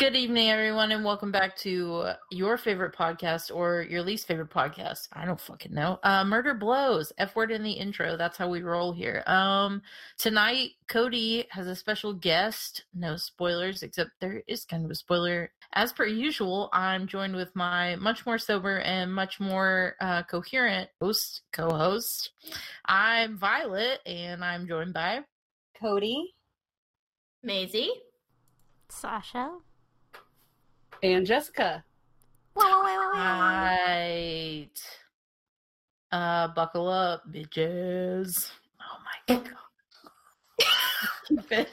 Good evening, everyone, and welcome back to your favorite podcast or your least favorite podcast. I don't fucking know. Uh, Murder Blows. F word in the intro. That's how we roll here. Um, tonight, Codi has a special guest. No spoilers, except there is kind of a spoiler. As per usual, I'm joined with my much more sober and much more uh, coherent host, co-host. I'm Violet, and I'm joined by Codi, Maisie, Sasha. And Jessica. Right. Uh, buckle up, bitches. Oh my god. Stupid. Man,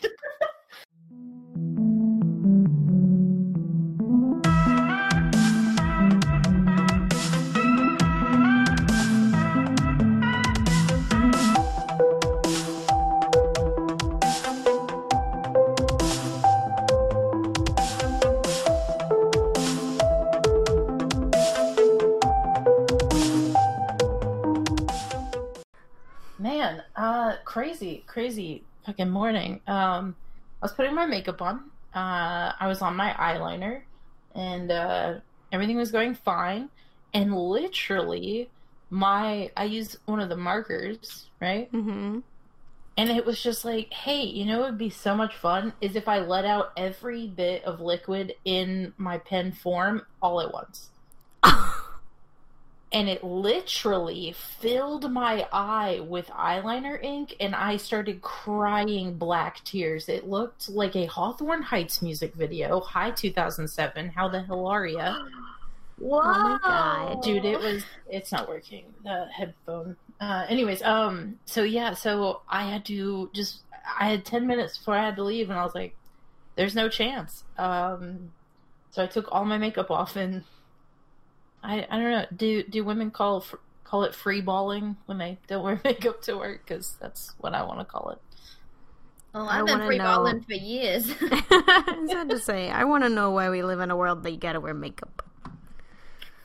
crazy, crazy fucking morning. Um, I was putting my makeup on. Uh, I was on my eyeliner, and uh, everything was going fine. And literally, my I used one of the markers, right? Mm-hmm. And it was just like, hey, you know, it would be so much fun is if I let out every bit of liquid in my pen form all at once. and it literally filled my eye with eyeliner ink and I started crying black tears. It looked like a Hawthorne Heights music video, high 2007. How the hell are ya? Whoa. Oh my God. Dude, it was it's not working. The headphone. Uh anyways, um so yeah, so I had to just I had 10 minutes before I had to leave and I was like there's no chance. Um so I took all my makeup off and I I don't know. Do do women call call it free balling when they don't wear makeup to work? Because that's what I want to call it. Well, I I've been wanna free know- balling for years. I was to say, I want to know why we live in a world that you gotta wear makeup.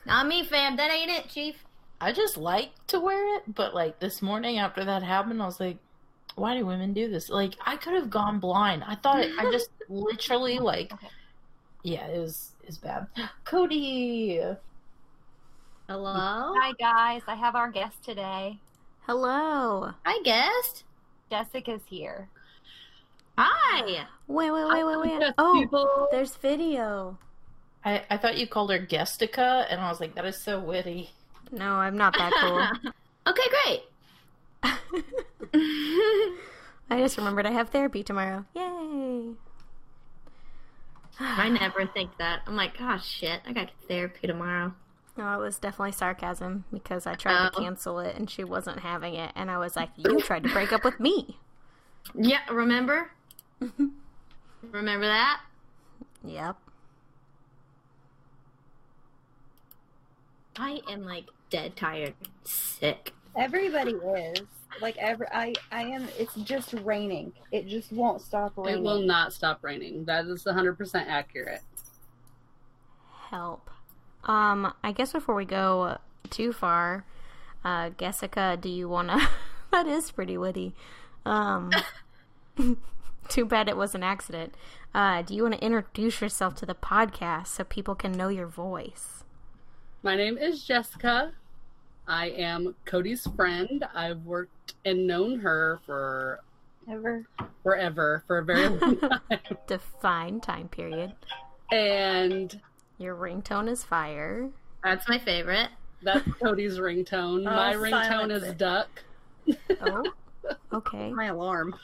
Not me, fam. That ain't it, Chief. I just like to wear it, but like this morning after that happened, I was like, why do women do this? Like I could have gone blind. I thought it, I just literally like, yeah, it was is bad. Codi, Hello? Hi guys, I have our guest today. Hello. Hi, guest. Jessica's here. Hi. Wait, wait, wait, wait, wait. Yes, Oh, people. there's video. I I thought you called her Guestica, and I was like, that is so witty. No, I'm not that cool. okay, great. I just remembered I have therapy tomorrow. Yay. I never think that. I'm like, oh shit, I got therapy tomorrow. No, it was definitely sarcasm because I tried to Oh. cancel it and she wasn't having it, and I was like, "You tried to break up with me." Yeah, remember? remember that? Yep. I am like dead tired, sick. Everybody is like every I I am. It's just raining. It just won't stop raining. It will not stop raining. That is 100% accurate. Help. Um, I guess before we go too far, uh, Jessica, do you want to? that is pretty witty. Um, too bad it was an accident. Uh, do you want to introduce yourself to the podcast so people can know your voice? My name is Jessica. I am Codi's friend. I've worked and known her for Ever. forever, for a very long time. Define time period. and Your ringtone is fire. That's my favorite. that's Codi's ringtone. Oh, My ringtone silence is it. duck. Oh, okay. My alarm.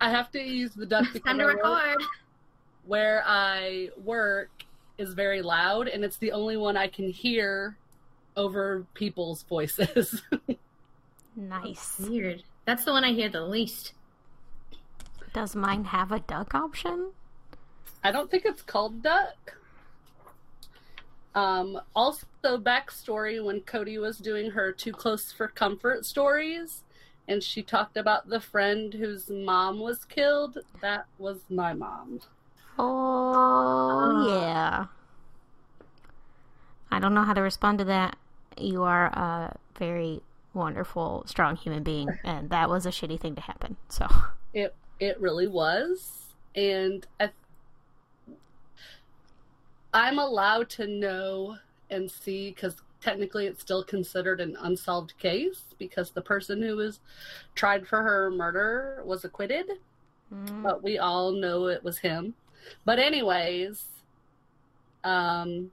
I have to use the duck because Time to I work- record. where I work is very loud, and it's the only one I can hear over people's voices. Nice. Weird. That's the one I hear the least. Does mine have a duck option? I don't think it's called duck. Um, also, backstory when Codi was doing her Too Close for Comfort stories, and she talked about the friend whose mom was killed, that was my mom. Oh, yeah. I don't know how to respond to that. You are a very wonderful, strong human being, and that was a shitty thing to happen. So, It it really was, and I, I'm allowed to know and see because technically it's still considered an unsolved case because the person who was tried for her murder was acquitted, Mm. but we all know it was him. But anyways, um,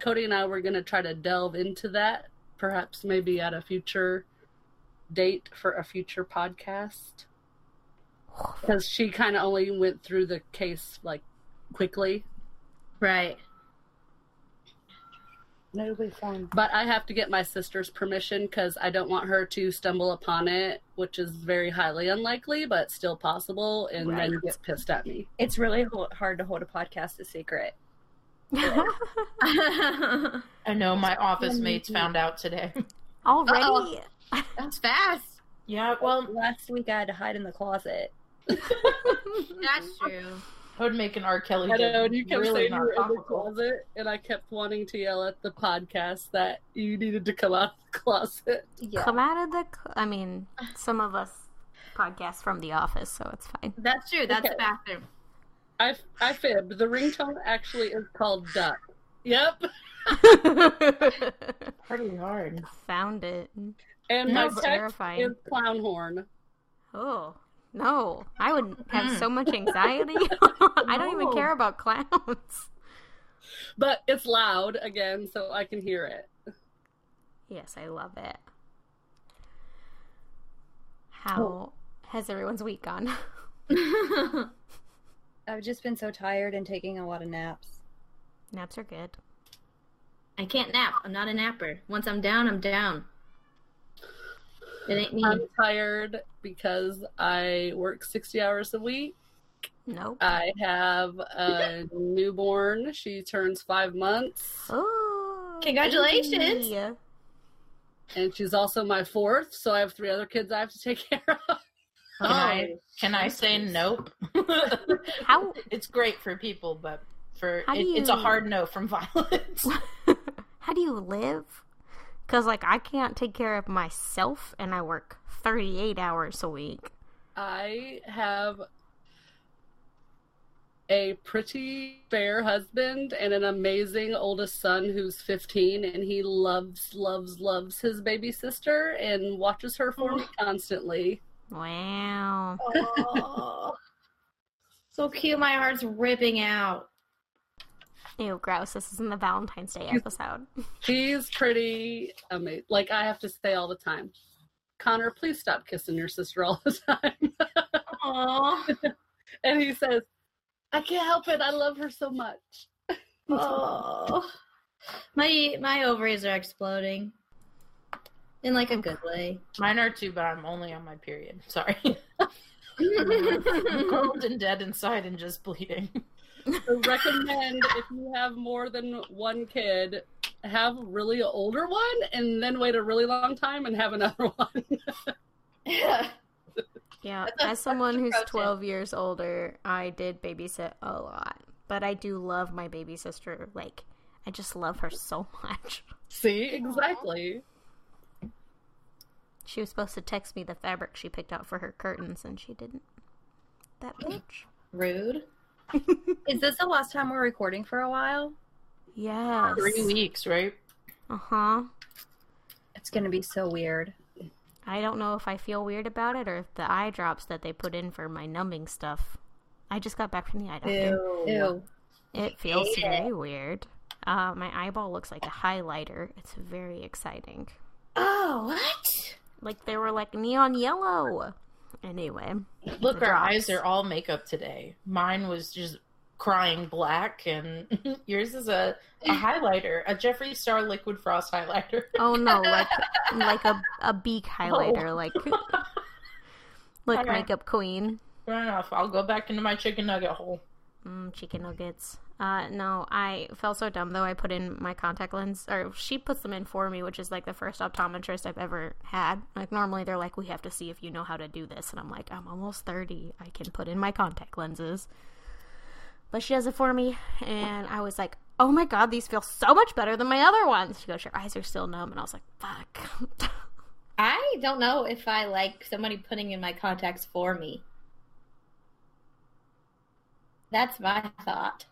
Codi and I were gonna try to delve into that, perhaps maybe at a future date for a future podcast, because she kind of only went through the case like quickly. Right. It'll be fun. But I have to get my sister's permission because I don't want her to stumble upon it, which is very highly unlikely, but still possible, and then Right. get pissed at me. It's really ho- hard to hold a podcast a secret. I know my office mates found out today. Already? That's fast. yeah, well, Last week I had to hide in the closet. That's true. I would make an R. Kelly I know, joke. and you kept really saying you not were in the closet, and I kept wanting to yell at the podcast that you needed to come out of the closet. Yeah. Come out of the. Cl- I mean, some of us podcast from the office, so it's fine. That's true. That's Okay. the bathroom. I, I fibbed. The ringtone actually is called Duck. Yep. Pretty hard. Found it. And No, my text Terrifying. is Clown Horn. Oh no, I would have Mm. so much anxiety. I don't even care about clowns. But it's loud again, so I can hear it. Yes, I love it. How has everyone's week gone? I've just been so tired and taking a lot of naps. Naps are good. I can't nap. I'm not a napper. Once I'm down, I'm down. It ain't me. I'm tired because I work 60 hours a week. Nope. I have a newborn. She turns five months. oh, Congratulations. hey. And she's also my fourth, so I have three other kids I have to take care of. Can I oh. can I say nope? How it's great for people, but for How do it, it's a hard no from violence. how do you live? Because like I can't take care of myself, and I work thirty eight hours a week. I have a pretty fair husband and an amazing oldest son who's 15 and he loves loves loves his baby sister and watches her for me constantly Wow. Oh. so cute. My heart's ripping out. Ew, gross. This isn't the Valentine's Day episode. She's pretty amazing. Like I have to say all the time, Connor, please stop kissing your sister all the time. Oh. and he says, I can't help it. I love her so much. Oh. My my ovaries are exploding. In like a good way. Mine are too, but I'm only on my period. Sorry. Cold and dead inside and just bleeding. So recommend if you have more than one kid, have a really older one and then wait a really long time and have another one. yeah. Yeah, That's a- as someone who's pro tip. 12 years older, I did babysit a lot. But I do love my baby sister. Like, I just love her so much. See, exactly. She was supposed to text me the fabric she picked out for her curtains, and she didn't. That bitch. Rude. Is this the last time we're recording for a while? Yes. Three weeks, right? Uh huh. It's gonna be so weird. I don't know if I feel weird about it or if the eye drops that they put in for my numbing stuff. I just got back from the eye doctor. Ew. It feels Hate it. very weird. Uh, my eyeball looks like a highlighter. It's very exciting. Oh, what? Like they were like neon yellow. Anyway, Look, our drops. eyes are all makeup today. Mine was just crying black, and yours is a, a highlighter, a Jeffree Star Liquid Frost highlighter. oh no, like like a a beak highlighter, like like Okay. makeup queen. Fair enough. I'll go back into my chicken nugget hole. Mm, chicken nuggets. Uh, no, I felt so dumb though. I put in my contact lens, or she puts them in for me, which is like the first optometrist I've ever had. Like normally they're like, we have to see if you know how to do this, and I'm like, I'm almost thirty. I can put in my contact lenses. But she does it for me, and I was like, oh my god, these feel so much better than my other ones. She goes, your eyes are still numb, and I was like, fuck. I don't know if I like somebody putting in my contacts for me. That's my thought.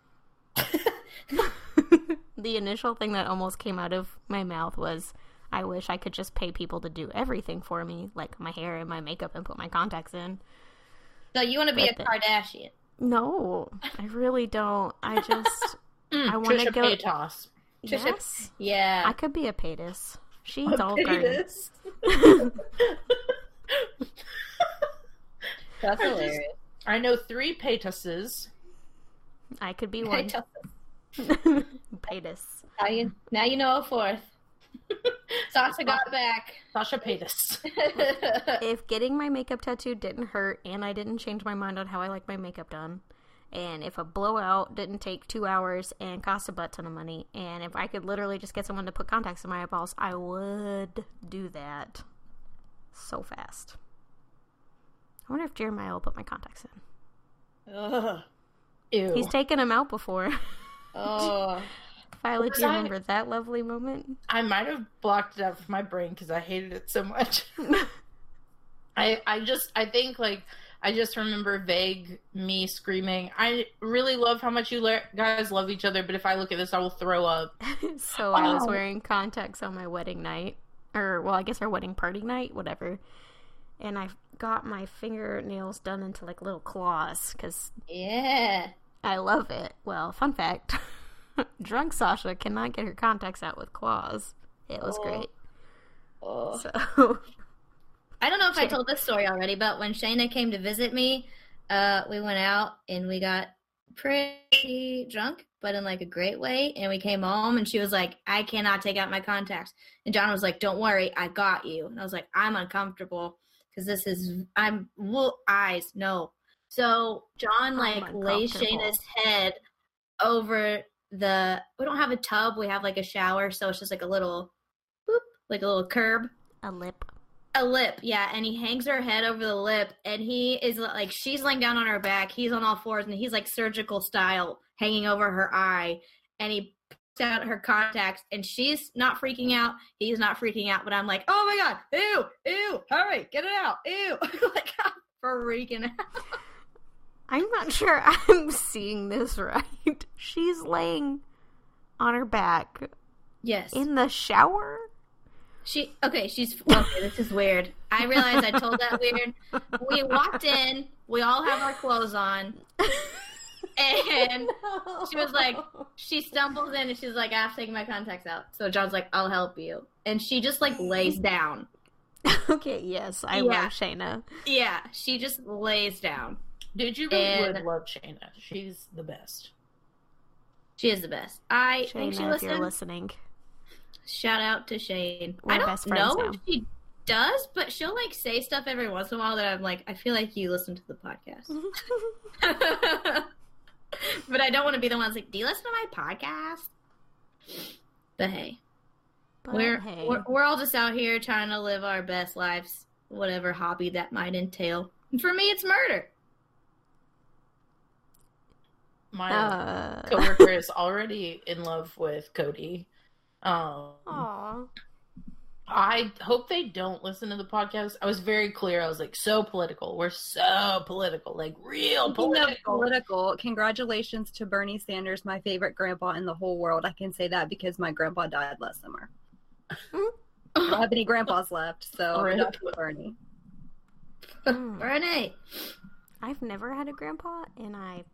the initial thing that almost came out of my mouth was I wish I could just pay people to do everything for me, like my hair and my makeup and put my contacts in. So you want to be a But the- Kardashian? No, I really don't. I just mm, I want to go. Paytas. Trisha- Yes, Yeah. I could be a Paytas. She eats Olive Garden. Pettiness. That's I just- hilarious. I know three Paytases. I could be one. tell- Paytas. Now you, now you know a fourth. Sasha got back. Sasha Paytas. If getting my makeup tattooed didn't hurt and I didn't change my mind on how I like my makeup done, and if a blowout didn't take two hours and cost a butt ton of money, and if I could literally just get someone to put contacts in my eyeballs, I would do that so fast. I wonder if Jeremiah will put my contacts in. Ugh. Ew. He's taken him out before. Oh. Violet, do you Was I- remember that lovely moment? I might have blocked it out from my brain because I hated it so much. I I just I think like I just remember vague me screaming. I really love how much you le- guys love each other, but if I look at this, I will throw up. so I was wearing contacts on my wedding night, or well, I guess our wedding party night, whatever. And I got my fingernails done into like little claws because Yeah. I love it. Well, fun fact: drunk Sasha cannot get her contacts out with claws. It was Oh. great. Oh. So I don't know if I told this story already, but when Shayna came to visit me, uh, we went out and we got pretty drunk, but in like a great way. And we came home and she was like, I cannot take out my contacts. And John was like, Don't worry, I got you. And I was like, I'm uncomfortable because this is, I'm, well, eyes, no. So John oh like lays. Shayna's head over the, we don't have a tub, we have like a shower. So it's just like a little, boop, like a little curb a lip. a lip, yeah, and he hangs her head over the lip, and he is like, she's laying down on her back, he's on all fours, and he's like surgical style, hanging over her eye, and he out her contacts, and she's not freaking out, he's not freaking out, but I'm like, oh my god, ew, ew, hurry, get it out, ew, like I'm freaking out. I'm not sure I'm seeing this right. She's laying on her back Yes, in the shower. She okay, she's okay, this is weird. I realized I told that weird. We walked in, we all have our clothes on, and she was like, she stumbles in and she's like, I have to take my contacts out. So John's like, I'll help you. And she just like lays down. okay, yes, I Yeah. love Shayna. Yeah, she just lays down. Dude, you really And- would love Shayna. She's the best. She is the best. I think she Shayna, if you're listens. listening. Shout out to Shane. We're I don't best know now. if she does, but she'll like say stuff every once in a while that I'm like, I feel like you listen to the podcast. but I don't want to be the one that's like, Do you listen to my podcast? But hey, But we're, hey, we're we're all just out here trying to live our best lives, whatever hobby that might entail. And for me, it's murder. My uh, coworker is already in love with Codi. Um, aw. I hope they don't listen to the podcast. I was very clear. I was like, so political. We're so political, like real political. political, congratulations to Bernie Sanders, my favorite grandpa in the whole world. I can say that because my grandpa died last summer. I don't have any grandpas left, so Rip. that's Bernie. Mm. Renee. I've never had a grandpa, and I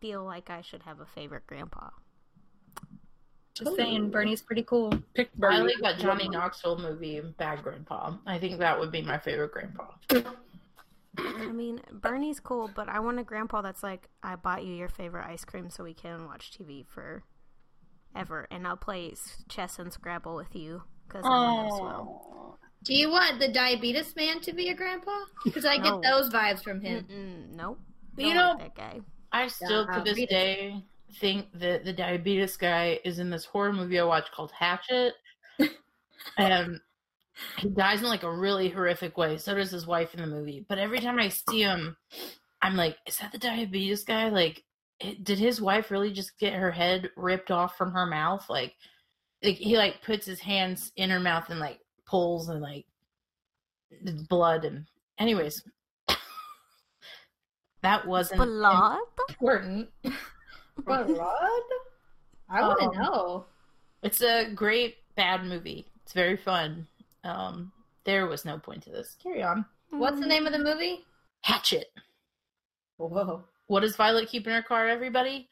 feel like I should have a favorite grandpa. Just oh. saying, Bernie's pretty cool. Pick Bernie. I like that Johnny Knoxville movie, Bad Grandpa. I think that would be my favorite grandpa. I mean, Bernie's cool, but I want a grandpa that's like, I bought you your favorite ice cream so we can watch TV for ever, and I'll play chess and Scrabble with you because I'm one as well. Do you want the diabetes man to be your grandpa? Because I get No. those vibes from him. Mm-mm, nope. You Don't know- like that guy. I still, to this day, think that the diabetes guy is in this horror movie I watched called Hatchet. and um, he dies in like a really horrific way. So does his wife in the movie. But every time I see him, I'm like, is that the diabetes guy? Like, it, did his wife really just get her head ripped off from her mouth? Like, like he like puts his hands in her mouth and like pulls and like blood and anyways. That wasn't Blood? important. Blood? I want to Um, know. It's a great bad movie. It's very fun. Um, there was no point to this. Carry on. What's the name of the movie? Hatchet. Whoa. What does Violet keep in her car, everybody?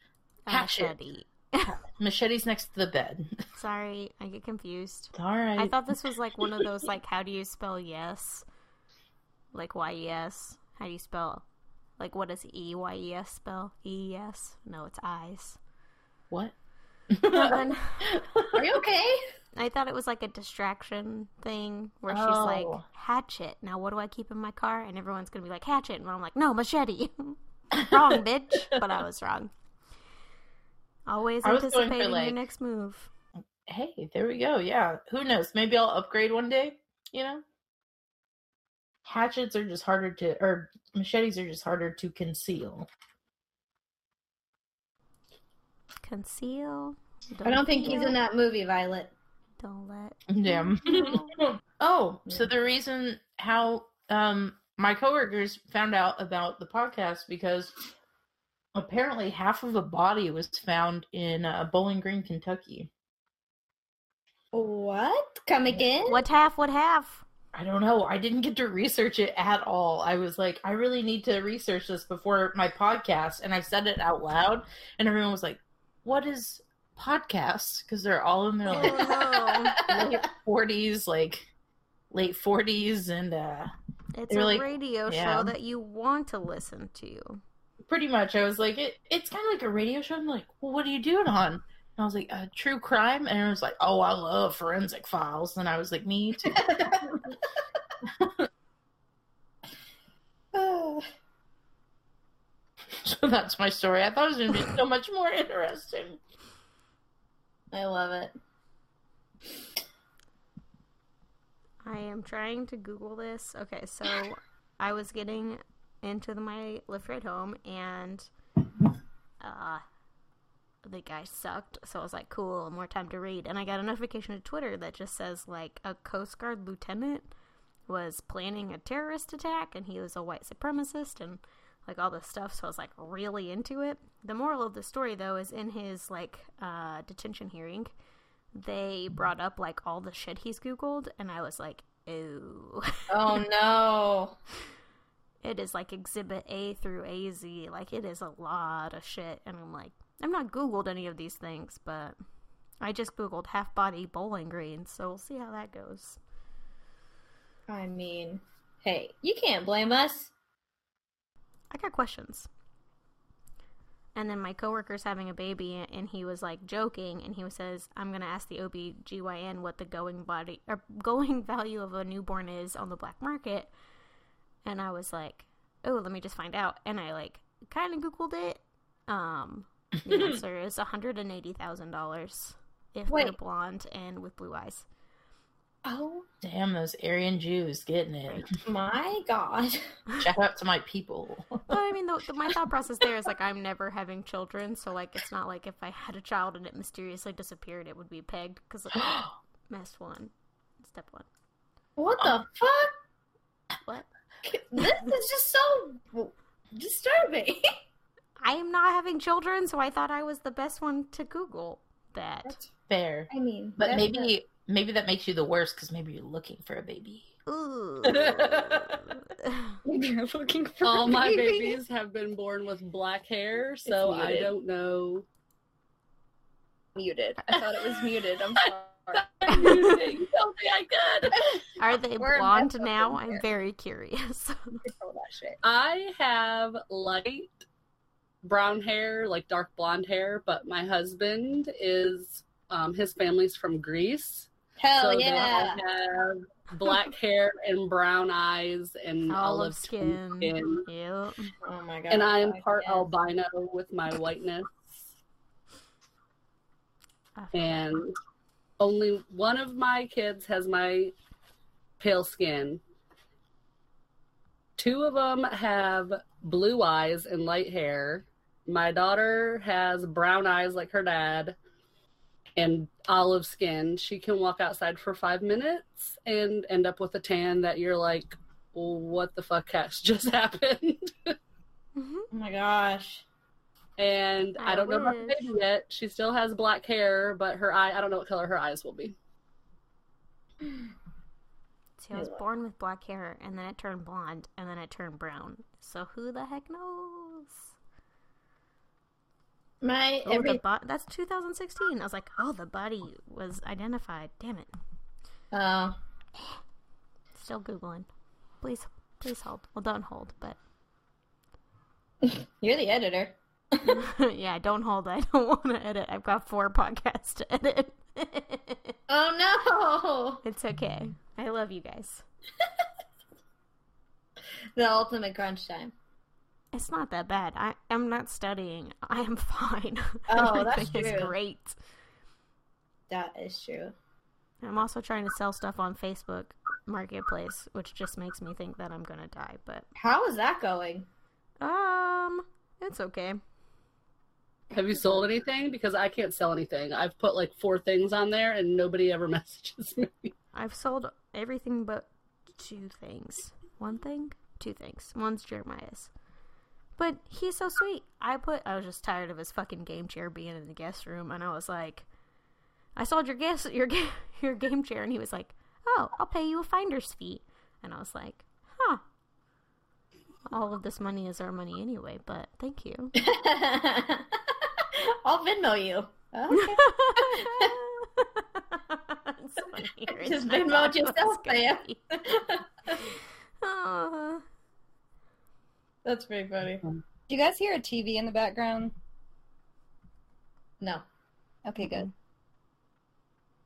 Hatchet. Machete. Machete's next to the bed. Sorry, I get confused. All right. I thought this was like one of those like how do you spell yes? Like why Y E S. How do you spell like what does E Y E S spell? E E S? No, it's eyes. what? Then, Are you okay? I thought it was like a distraction thing where she's oh. like Oh. hatchet. Now what do I keep in my car? And everyone's gonna be like hatchet, and I'm like no machete. wrong, bitch. But I was wrong. Always I for, anticipating like- your next move. hey, there we go. Yeah. Who knows? Maybe I'll upgrade one day. You know? Hatchets are just harder to, or machetes are just harder to conceal. Conceal. I don't think he's feel, in that movie, Violet. Don't let. Damn. No. oh, so the reason how um my coworkers found out about the podcast because apparently half of a body was found in uh, Bowling Green, Kentucky. What? Come again? What half? What half? I don't know. I didn't get to research it at all. I was like, I really need to research this before my podcast, and I said it out loud, and everyone was like, "What is podcast? Because they're all in their like Oh no. late forties, like late forties, and uh It's a like- radio yeah. show that you want to listen to. pretty much I was like, it, it's kind of like a radio show. I'm like, well, what are you doing on? And I was like, uh, true crime. And it was like, oh, I love forensic files. And I was like, me too. so that's my story. I thought it was going to be so much more interesting. I love it. I am trying to Google this. Okay, so I was getting into the, my Lyft right home, and uh, the guy sucked. So I was like, "Cool, more time to read." And I got a notification to Twitter that just says like a Coast Guard lieutenant was planning a terrorist attack, and he was a white supremacist, and like all this stuff. So I was like really into it. The moral of the story, though, is in his like uh, detention hearing they brought up like all the shit he's googled and i was like ooh Oh no. it is like exhibit a through az like it is a lot of shit and i'm like i've not googled any of these things but i just googled half body bowling greens so we'll see how that goes. I mean, hey, you can't blame us. i got questions. And then my coworker's having a baby and he was like joking and he says i'm going to ask the obgyn what the going body or going value of a newborn is on the black market. And i was like oh let me just find out. And i like kind of googled it um the answer is $180000 if Wait. they're blonde and with blue eyes Oh Damn, those Aryan Jews getting it. my god. Shout out to my people. Well, I mean, the, the, my thought process there is like I'm never having children, so like it's not like if I had a child and it mysteriously disappeared, it would be pegged because mess one, step one. What the um, fuck? What? This is just so disturbing. I am not having children, so I thought I was the best one to Google that. That's Fair. I mean, But that's maybe maybe that makes you the worst because maybe you're looking for a baby. Ooh. maybe you're looking for All a my babies have been born with black hair, so I don't know. muted. I thought it was muted. I'm sorry. you told me I could. Are they We're blonde now? I'm very curious. Control that shit. I have light brown hair, like dark blonde hair, but my husband is um, his family's from Greece. Hell so yeah. they have black hair and brown eyes and Olive olive skin. skin. Yep. Oh my god. And I am part yes. albino with my whiteness. And only one of my kids has my pale skin. Two of them have blue eyes and light hair. My daughter has brown eyes like her dad and olive skin. She can walk outside for five minutes and end up with a tan that you're like, what the fuck has just happened? Mhm. Oh my gosh. And I, I don't know about the baby yet. She still has black hair, but her eye, I don't know what color her eyes will be. See, I was born with black hair, and then it turned blonde, and then it turned brown. So who the heck knows? My Oh, every bo- that's 2016. I was like, oh, the body was identified. Damn it. oh Still googling. Please, please hold. Well, don't hold, but you're the editor. yeah, don't hold. I don't want to edit. I've got four podcasts to edit. Oh no! it's okay. I love you guys. The ultimate crunch time. It's not that bad. I am not studying. I am fine. Oh, that's Everything is true. great. That is true. I'm also trying to sell stuff on Facebook Marketplace, which just makes me think that I'm gonna die. But How is that going? um, it's okay. Have you sold anything? Because I can't sell anything. I've put like four things on there and nobody ever messages me. I've sold everything but two things. One thing, two things. One's Jeremiah's. But he's so sweet. I put I was just tired of his fucking game chair being in the guest room and I was like I sold your guest your your game chair and he was like, "Oh, I'll pay you a finder's fee." And I was like, "Huh. All of this money is our money anyway, but thank you." I'll Venmo you. Oh, okay. It's funny Just. Venmo yourself, was gonna Sam. be- Aw. Oh. That's pretty funny. Do you guys hear a TV in the background? No, Okay, good.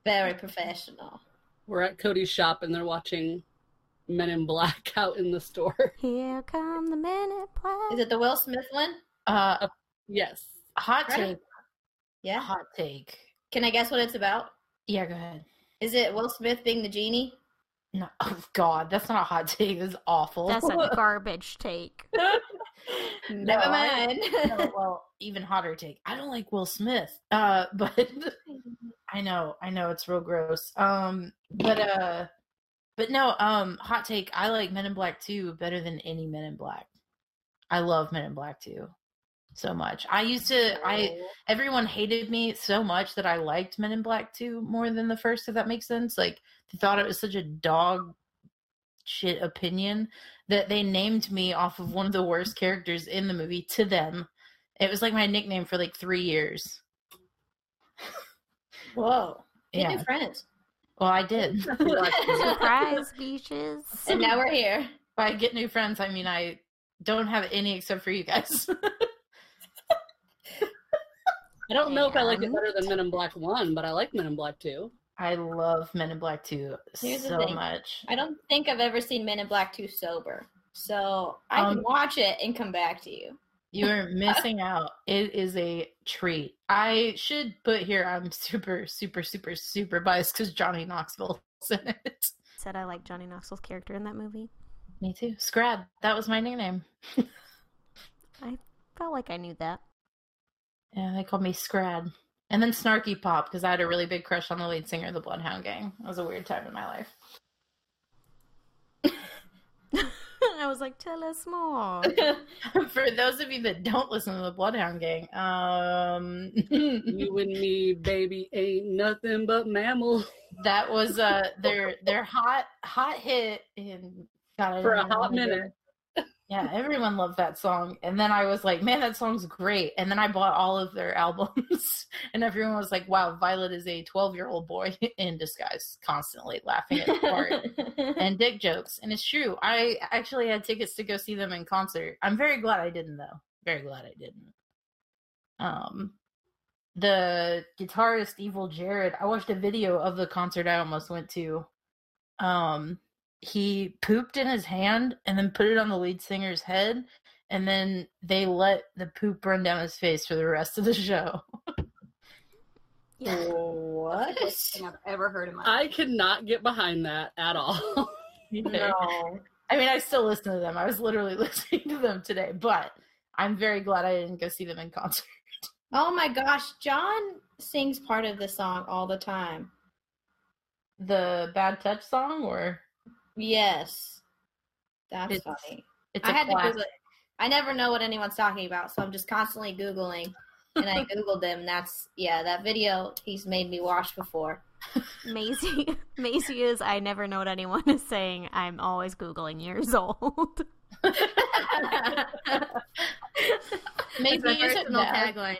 very professional. We're at Codi's shop and they're watching Men in Black out in the store. Here come the minute play. Is it the Will Smith one? Uh, Yes. hot Right. take. Yeah. Hot take. Can I guess what it's about? Yeah, go ahead. Is it Will Smith being the genie? No, oh God, that's not a hot take. That's awful. That's a garbage take. Never No, I- mind. no, well, even hotter take. I don't like Will Smith. Uh, but I know, I know it's real gross. Um, but uh, but no, um, hot take. I like Men in Black 2 better than any Men in Black. I love Men in Black 2 so much. I used to. I everyone hated me so much that I liked Men in Black 2 more than the first. If that makes sense, like they thought it was such a dog shit opinion that they named me off of one of the worst characters in the movie to them. It was like my nickname for like three years. Whoa. Yeah. new friends. Well, I did. Surprise beaches. And now we're here. By get new friends, I mean I don't have any except for you guys. I don't know if I like it better than Men in Black 1, but I like Men in Black 2. I love Men in Black 2 Here's so much. I don't think I've ever seen Men in Black 2 sober. So I can Um, watch it and come back to you. You're missing out. It is a treat. I should put here I'm super, super, super, super biased because Johnny Knoxville's in it. Said I like Johnny Knoxville's character in that movie. Me too. Scrad. That was my nickname. I felt like I knew that. Yeah, they called me Scrad. And then Snarky Pop because I had a really big crush on the lead singer of the Bloodhound Gang. It was a weird time in my life. I was like, tell us more. For those of you that don't listen to the Bloodhound Gang, um, you and me, baby, ain't nothing but mammal. that was uh their their hot hot hit in God, For a hot when they minute. Yeah, everyone loved that song. And then I was like, man, that song's great. And then I bought all of their albums. and everyone was like, wow, Violet is a 12 year old boy in disguise, constantly laughing at the part and dick jokes. And it's true. I actually had tickets to go see them in concert. I'm very glad I didn't, though. Very glad I didn't. Um, the guitarist Evil Jared, I watched a video of the concert I almost went to. Um, he pooped in his hand and then put it on the lead singer's head, and then they let the poop run down his face for the rest of the show. Yeah. what? Thing I've ever heard in my I could not get behind that at all. No. I mean, I still listen to them. I was literally listening to them today, but I'm very glad I didn't go see them in concert. Oh my gosh, John sings part of the song all the time. The Bad Touch song, or Yes. That's It's- funny. it's I had to. Google it. I never know what anyone's talking about, so I'm just constantly googling. And I googled them. That's yeah, that video he's made me watch before. Maisie, Maisie is. I never know what anyone is saying. I'm always googling years old. Maybe my personal tagline.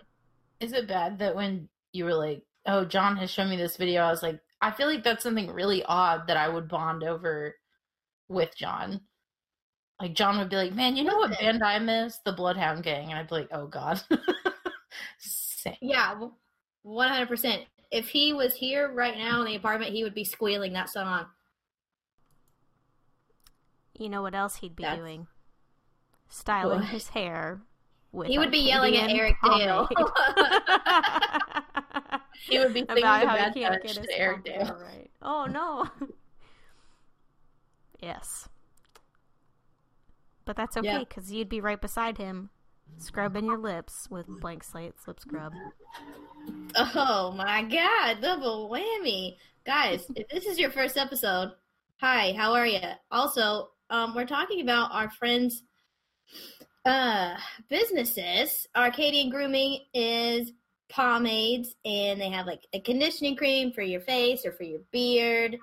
Is it bad that when you were like, "Oh, John has shown me this video," I was like, I feel like that's something really odd that I would bond over with John. Like John would be like, "Man, you know what Listen. band I miss? The Bloodhound Gang," and I'd be like, "Oh God." Same. Yeah, one hundred percent. If he was here right now in the apartment, he would be squealing that song. You know what else he'd be That's- doing? Styling What? his hair. With He would be yelling at Arcadian Eric Dale. He would be singing about how he can't get his to Eric Dale. right. Oh no. Yes. But that's okay Yeah. because you'd be right beside him, scrubbing your lips with blank slate lip scrub. Oh my god, double whammy. Guys, if this is your first episode, hi, how are you? Also, um, we're talking about our friends' uh, businesses. Arcadian Grooming is pomades, and they have like a conditioning cream for your face or for your beard.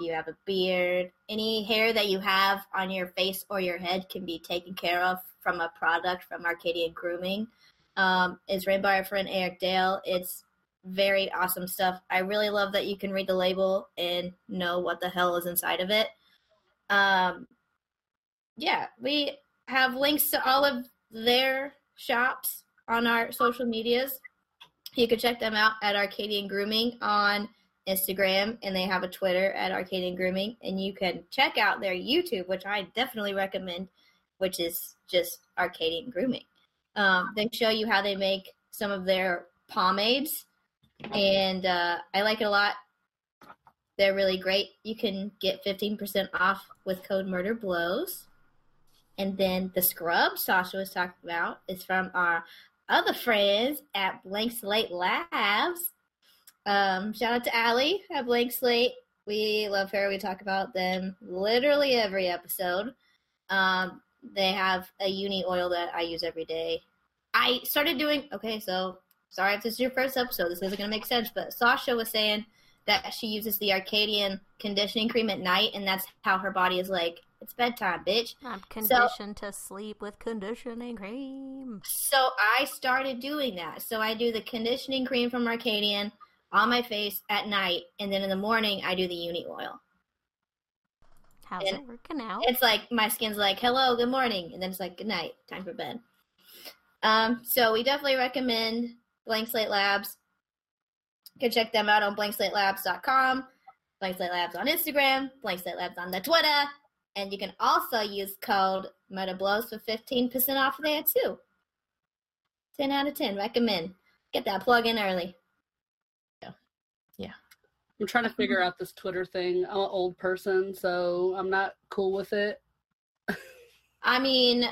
You have a beard, any hair that you have on your face or your head can be taken care of from a product from Arcadian Grooming um, is ran by our friend Eric Dale. It's very awesome stuff. I really love that you can read the label and know what the hell is inside of it. Um, yeah, we have links to all of their shops on our social medias. You can check them out at Arcadian Grooming on Instagram, and they have a Twitter at Arcadian Grooming. And you can check out their YouTube, which I definitely recommend, which is just Arcadian Grooming. Um, they show you how they make some of their pomades, and uh, I like it a lot. They're really great. You can get 15% off with code Murder Blows. And then the scrub Sasha was talking about is from our other friends at Blank Slate Labs. Um, shout out to Allie at Blank Slate. We love her. We talk about them literally every episode. Um, they have a uni oil that I use every day. I started doing okay, so sorry if this is your first episode, this isn't gonna make sense, but Sasha was saying that she uses the Arcadian conditioning cream at night and that's how her body is like, it's bedtime, bitch. I'm conditioned to sleep with conditioning cream. So I started doing that. So I do the conditioning cream from Arcadian on my face at night, and then in the morning I do the uni oil. How's And- it working out? It's like my skin's like, hello, good morning, and then it's like, good night, time for bed. Um, so we definitely recommend Blank Slate Labs. You can check them out on blankslatelabs.com, Blank Slate Labs on Instagram, Blank Slate Labs on the Twitter, and you can also use code Murder Blows for 15% off there too. 10 out of 10, recommend. Get that plug in early. I'm trying to mm-hmm. figure out this Twitter thing. I'm an old person, so I'm not cool with it. I mean,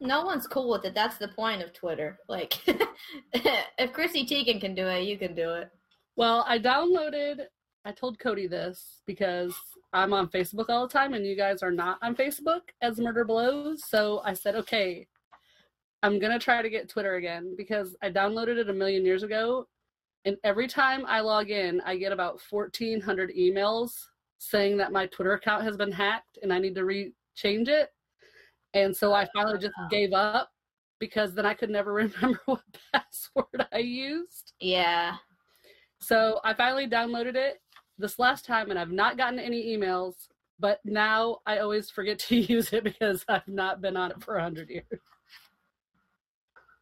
no one's cool with it. That's the point of Twitter. Like, if Chrissy Teigen can do it, you can do it. Well, I downloaded. I told Codi this because I'm on Facebook all the time, and you guys are not on Facebook as Murder Blows. So I said, okay, I'm gonna try to get Twitter again because I downloaded it a million years ago, and every time I log in, I get about 1,400 emails saying that my Twitter account has been hacked and I need to re change it. And so I finally just gave up because then I could never remember what password I used. Yeah. So I finally downloaded it this last time and I've not gotten any emails, but now I always forget to use it because I've not been on it for 100 years.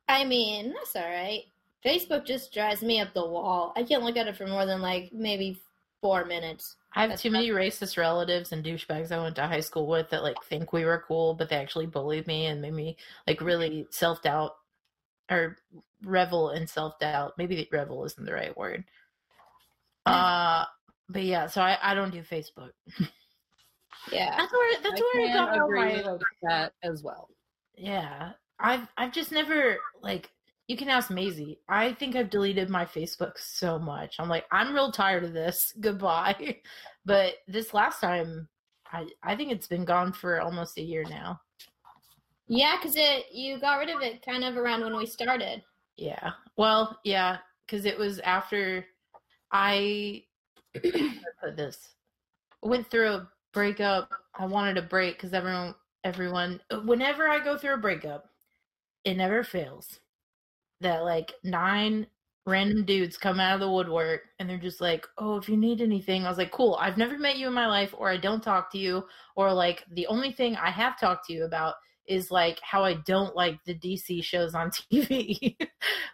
I mean, that's all right. Facebook just drives me up the wall. I can't look at it for more than like maybe four minutes. I have That's too many racist relatives and douchebags I went to high school with that like think we were cool, but they actually bullied me and made me like really self doubt or revel in self doubt. Maybe revel isn't the right word. Uh, but yeah, so I, I don't do Facebook. Yeah. That's where that's where I got all my that as well. yeah. I've I've just never like you can ask Maisie. I think I've deleted my Facebook so much. I'm like, I'm real tired of this. Goodbye. But this last time, I I think it's been gone for almost a year now. Yeah, because it you got rid of it kind of around when we started. Yeah. Well, yeah, because it was after I how do I put this went through a breakup. I wanted a break because everyone, everyone, whenever I go through a breakup, it never fails that like nine random dudes come out of the woodwork and they're just like, "Oh, if you need anything," I was like, "Cool. I've never met you in my life, or I don't talk to you, or like the only thing I have talked to you about." is like how I don't like the DC shows on TV.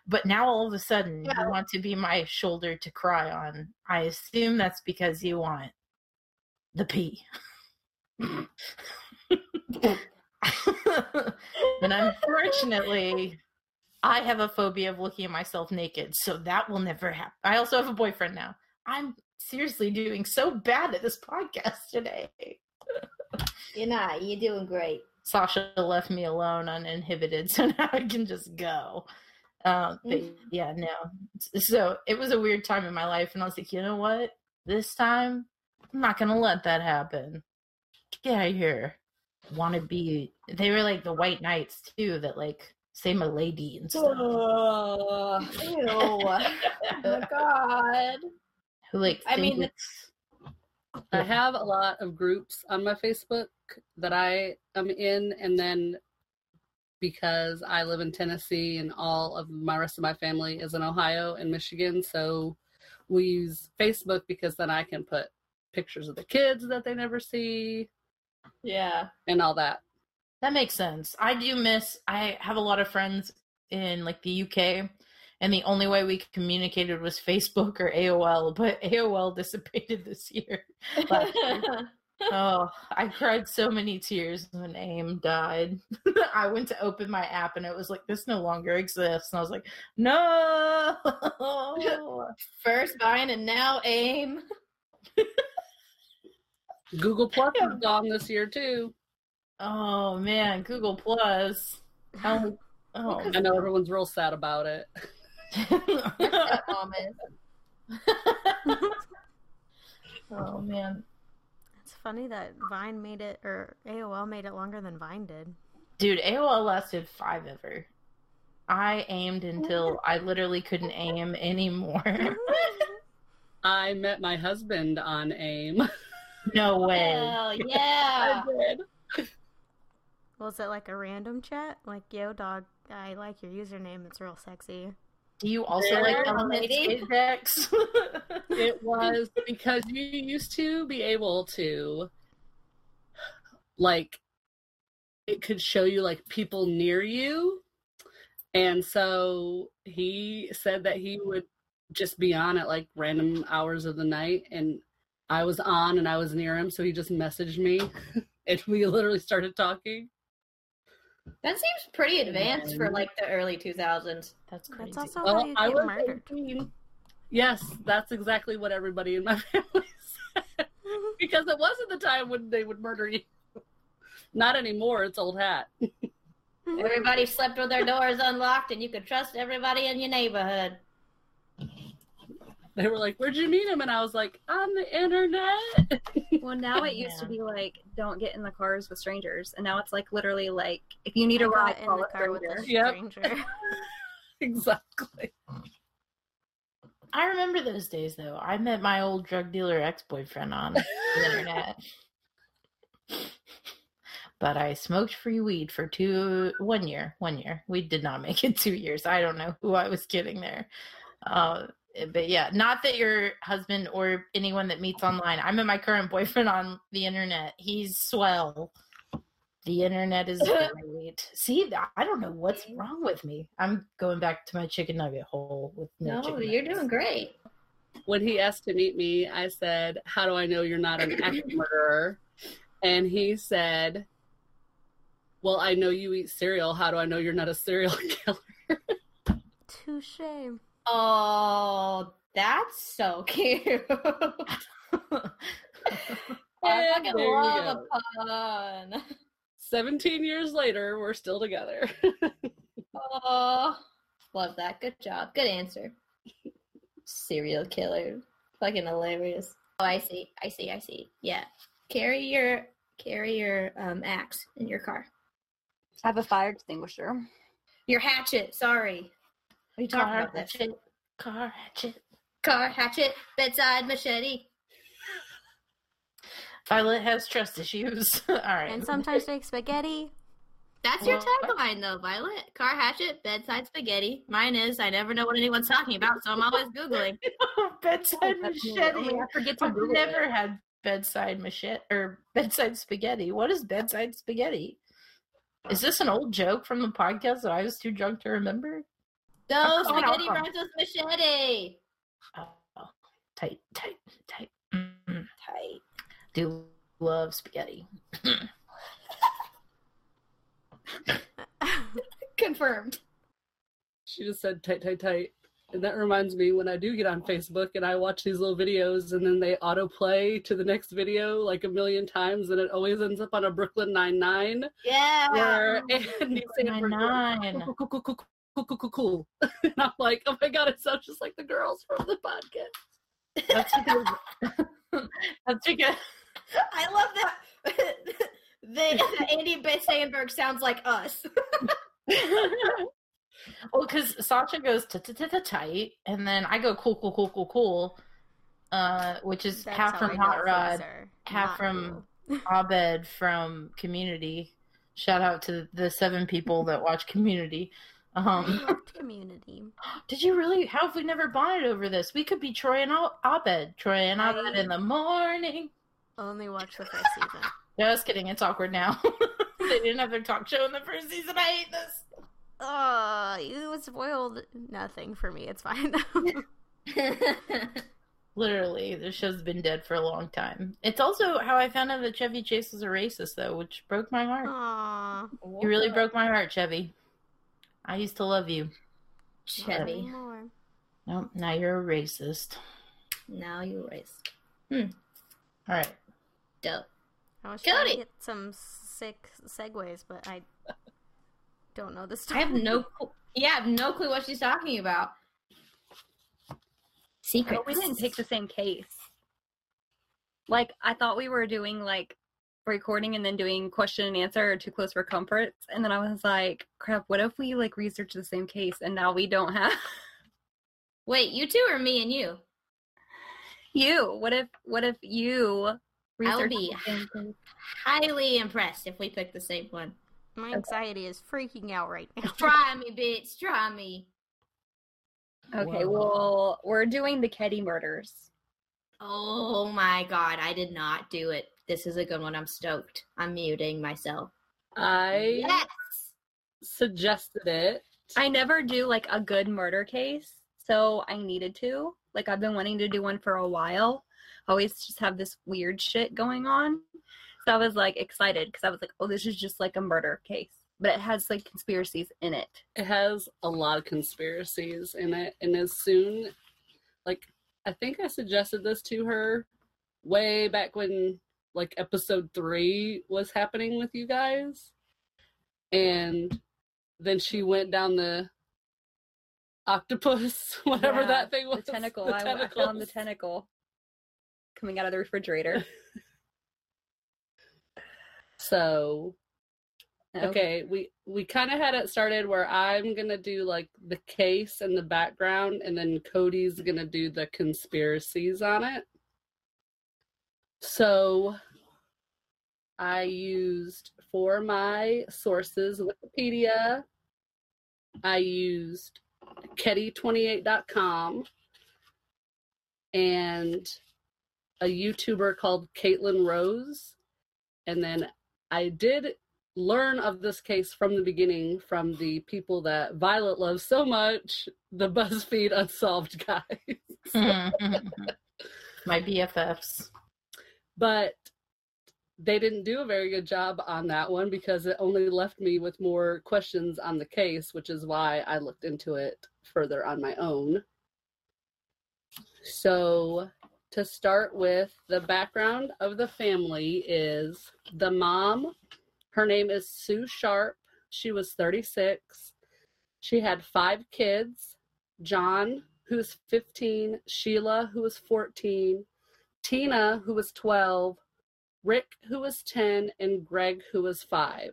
but now all of a sudden Yeah. you want to be my shoulder to cry on. I assume that's because you want the pee. and unfortunately, I have a phobia of looking at myself naked, so that will never happen. I also have a boyfriend now. I'm seriously doing so bad at this podcast today. You're not. You're doing great. Sasha left me alone uninhibited, so now I can just go. Um, Mhm. yeah, no. So it was a weird time in my life, and I was like, you know what? This time, I'm not gonna let that happen. Get out of here. Want to be? They were like the white knights too, that like say my lady and stuff. Oh, ew. oh my god. Who like? I mean, it's- I have a lot of groups on my Facebook that I am in, and then because I live in Tennessee and all of my rest of my family is in Ohio and Michigan, so we use Facebook because then I can put pictures of the kids that they never see Yeah. and all that. That makes sense. I do miss. I have a lot of friends in like the UK, and the only way we communicated was Facebook or AOL. But AOL dissipated this year. Oh, I cried so many tears when AIM died. I went to open my app and it was like this no longer exists, and I was like, no. First Vine and now AIM. Google Plus is gone this year too. Oh man, Google Plus. Oh, oh. I know everyone's real sad about it. That mom is. oh man. It's funny that Vine made it, or AOL made it longer than Vine did. Dude, AOL lasted five ever. I aimed until I literally couldn't aim anymore. I met my husband on AIM. no way. Hell yeah. did. Was it like a random chat? Like, yo, dog, I like your username. It's real sexy. Do you also There, like Element lady. It was because you used to be able to, like, it could show you like people near you. And so he said that he would just be on at like random hours of the night. And I was on and I was near him. So he just messaged me and we literally started talking. That seems pretty advanced for like the early 2000s. That's crazy. That's also Well, how you I get was murdered. 18. Yes, that's exactly what everybody in my family said. because it wasn't the time when they would murder you. Not anymore. It's old hat. Everybody slept with their doors unlocked and you could trust everybody in your neighborhood. They were like, "Where'd you meet him?" And I was like, "On the internet." Well, now it used to be like, don't get in the cars with strangers, and now it's like literally like, if you need a I ride, in call the a car with stranger. a Yep. stranger. exactly. I remember those days though. I met my old drug dealer ex boyfriend on the internet. But I smoked free weed for two one year. One year. We did not make it two years. I don't know who I was kidding there. Uh Eh, but yeah, not that your husband or anyone that meets online. I'm met my current boyfriend on the internet. He's swell. The internet is great. See, I don't know what's wrong with me. I'm going back to my chicken nugget hole with no. No, chicken you're nuggets. doing great. When he asked to meet me, I said, "How do I know you're not an active murderer?" And he said, "Well, I know you eat cereal. How do I know you're not a serial killer?" Touche. Oh, that's so cute. I fucking there love a pun. Seventeen years later, we're still together. Oh, love that. Good job. Good answer. Serial killer. Fucking hilarious. Oh, I see. I see. I see. Yeah. Carry your carry your um axe in your car. I have a fire extinguisher. Your hatchet. Sorry. What are Car about? This hatchet. Car hatchet. car hatchet, bedside machete. Violet has trust issues. All right. And sometimes make spaghetti. That's your tagline, though, Violet. Car hatchet, bedside spaghetti. Mine is I never know what anyone's talking about, so I'm always googling. bedside oh, That's me. machete. Oh, Only I forget to I've Google never it. had bedside machete or bedside spaghetti. What is bedside spaghetti? Is this an old joke from the podcast that I was too drunk to remember? No, Oh, spaghetti oh. rhymes with machete. Oh, oh, tight, tight, tight. Mm, Tight. do love spaghetti. Confirmed. She just said tight, tight, tight. And that reminds me when I do get on Facebook and I watch these little videos and then they autoplay to the next video like a million times and it always ends up on a Brooklyn Nine Nine Yeah. where Andy Samberg Nine. goes, cool, cool, cool, cool. And I'm like, oh my god, it sounds just like the girls from the podcast. That's because. That's because. I love that. the, Andy B. Samberg sounds like us. well, because Sasha goes tight, and then I go cool, cool, cool, cool, cool, uh, which is That's half from Hot Rod, half from. Abed from Community. Shout out to the seven people that watch Community. I Um, community. did you really? How have we never bonded over this? We could be Troy and Abed. Troy and I- Abed in the morning. Only watch the first season. Just kidding. It's awkward now. they didn't have their talk show in the first season. I hate this. Oh, you spoiled nothing for me. It's fine. Literally, the show's been dead for a long time. It's also how I found out that Chevy Chase was a racist, though, which broke my heart. Aw, You really broke my heart, Chevy. I used to love you. not Chevy. anymore. Nope, now you're a racist. Now you race. Hmm. All right. Dope. I was trying Codi! to get some sick segues, but I don't know the I have no clue. Yeah, I have no clue what she's talking about. Secret. But we didn't pick the same case. Like I thought we were doing like recording and then doing question and answer or too close for comforts, and then I was like, crap, what if we like research the same case and now we don't have Wait, you two or me and you? you? What if what if you research be- the same case? Highly impressed if we pick the same one. My anxiety is freaking out right now. Try me, bitch. Try me. Okay, Whoa. well, we're doing the Keddie murders. Oh my god, I did not do it. This is a good one. I'm stoked. I'm muting myself. I Yes. suggested it. I never do like a good murder case, so I needed to. Like I've been wanting to do one for a while. Always just have this weird shit going on. So I was like excited because I was like, oh, this is just like a murder case, but it has like conspiracies in it. It has a lot of conspiracies in it, and as soon, like, I think I suggested this to her way back when, like, episode three was happening with you guys, and then she went down the octopus, whatever Yeah, that thing was. The tentacle. the I, I found the tentacle coming out of the refrigerator. So okay we we kind of had it started where i'm gonna do like the case and the background and then codi's gonna do the conspiracies on it so i used for my sources wikipedia i used keddie28.com and a youtuber called katlyn rode and then i did learn of this case from the beginning from the people that Violet loves so much, the BuzzFeed Unsolved guys. Hmm. My BFFs. But they didn't do a very good job on that one because it only left me with more questions on the case, which is why I looked into it further on my own. So, to start with, the background of the family is the mom Her name is Sue Sharp. She was 36. She had five kids John, who was 15, Sheila, who was 14, Tina, who was 12, Rick, who was 10, and Greg, who was 5.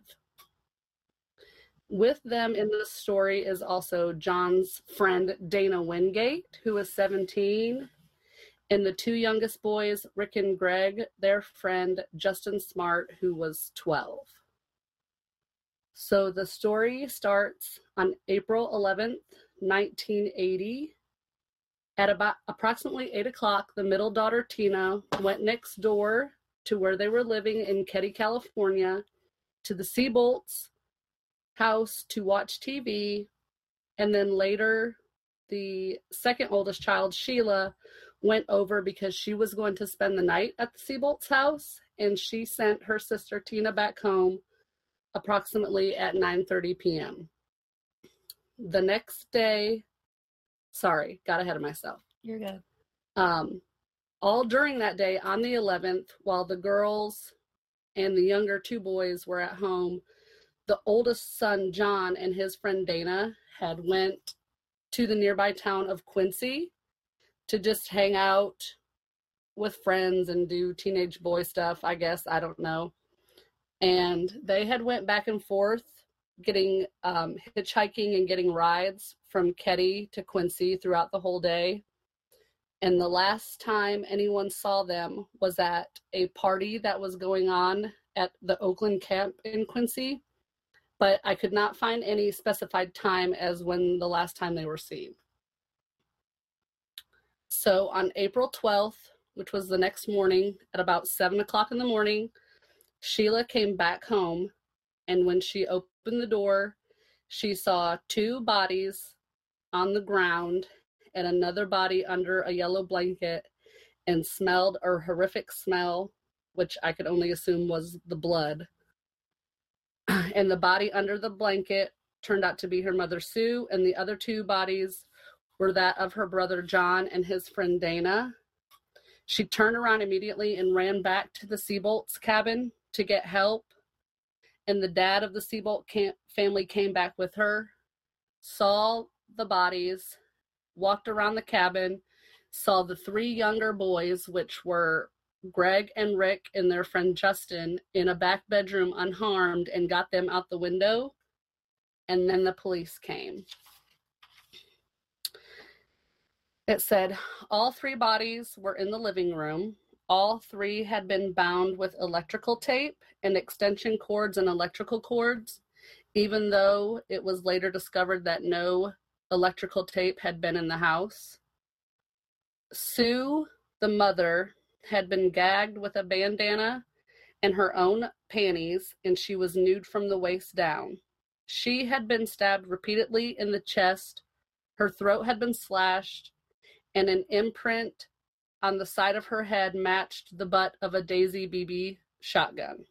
With them in the story is also John's friend Dana Wingate, who was 17, and the two youngest boys, Rick and Greg, their friend Justin Smart, who was 12. So the story starts on April 11th, 1980. At about approximately 8 o'clock, the middle daughter, Tina, went next door to where they were living in Keddie, California, to the Seabolts house to watch TV. And then later, the second oldest child, Sheila, went over because she was going to spend the night at the Seabolt's house. And she sent her sister Tina back home approximately at 9:30 p.m. The next day, sorry, got ahead of myself. You're good. Um, all during that day on the 11th, while the girls and the younger two boys were at home, the oldest son John and his friend Dana had went to the nearby town of Quincy to just hang out with friends and do teenage boy stuff, I guess, I don't know. And they had went back and forth getting um, hitchhiking and getting rides from Keddie to Quincy throughout the whole day. And the last time anyone saw them was at a party that was going on at the Oakland camp in Quincy, but I could not find any specified time as when the last time they were seen. So on April 12th, which was the next morning at about 7 o'clock in the morning, Sheila came back home, and when she opened the door, she saw two bodies on the ground and another body under a yellow blanket and smelled a horrific smell, which I could only assume was the blood. And the body under the blanket turned out to be her mother Sue, and the other two bodies were that of her brother John and his friend Dana. She turned around immediately and ran back to the Seabolt's cabin to get help. And the dad of the Seabolt family came back with her, saw the bodies, walked around the cabin, saw the three younger boys, which were Greg and Rick and their friend Justin, in a back bedroom unharmed and got them out the window. And then the police came. It said all three bodies were in the living room. All three had been bound with electrical tape and extension cords and electrical cords, even though it was later discovered that no electrical tape had been in the house. Sue, the mother, had been gagged with a bandana and her own panties, and she was nude from the waist down. She had been stabbed repeatedly in the chest, her throat had been slashed, and an imprint on the side of her head matched the butt of a Daisy BB shotgun.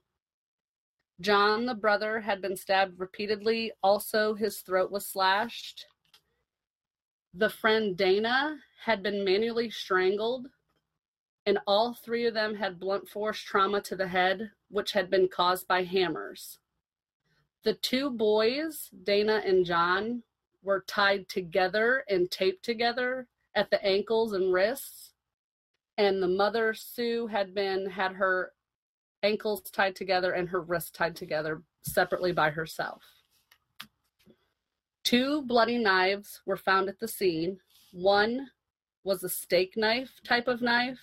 John, the brother, had been stabbed repeatedly. Also, his throat was slashed. The friend Dana had been manually strangled, and all three of them had blunt force trauma to the head, which had been caused by hammers. The two boys, Dana and John, were tied together and taped together at the ankles and wrists. And the mother, Sue, had been had her ankles tied together and her wrists tied together separately by herself. Two bloody knives were found at the scene. One was a steak knife type of knife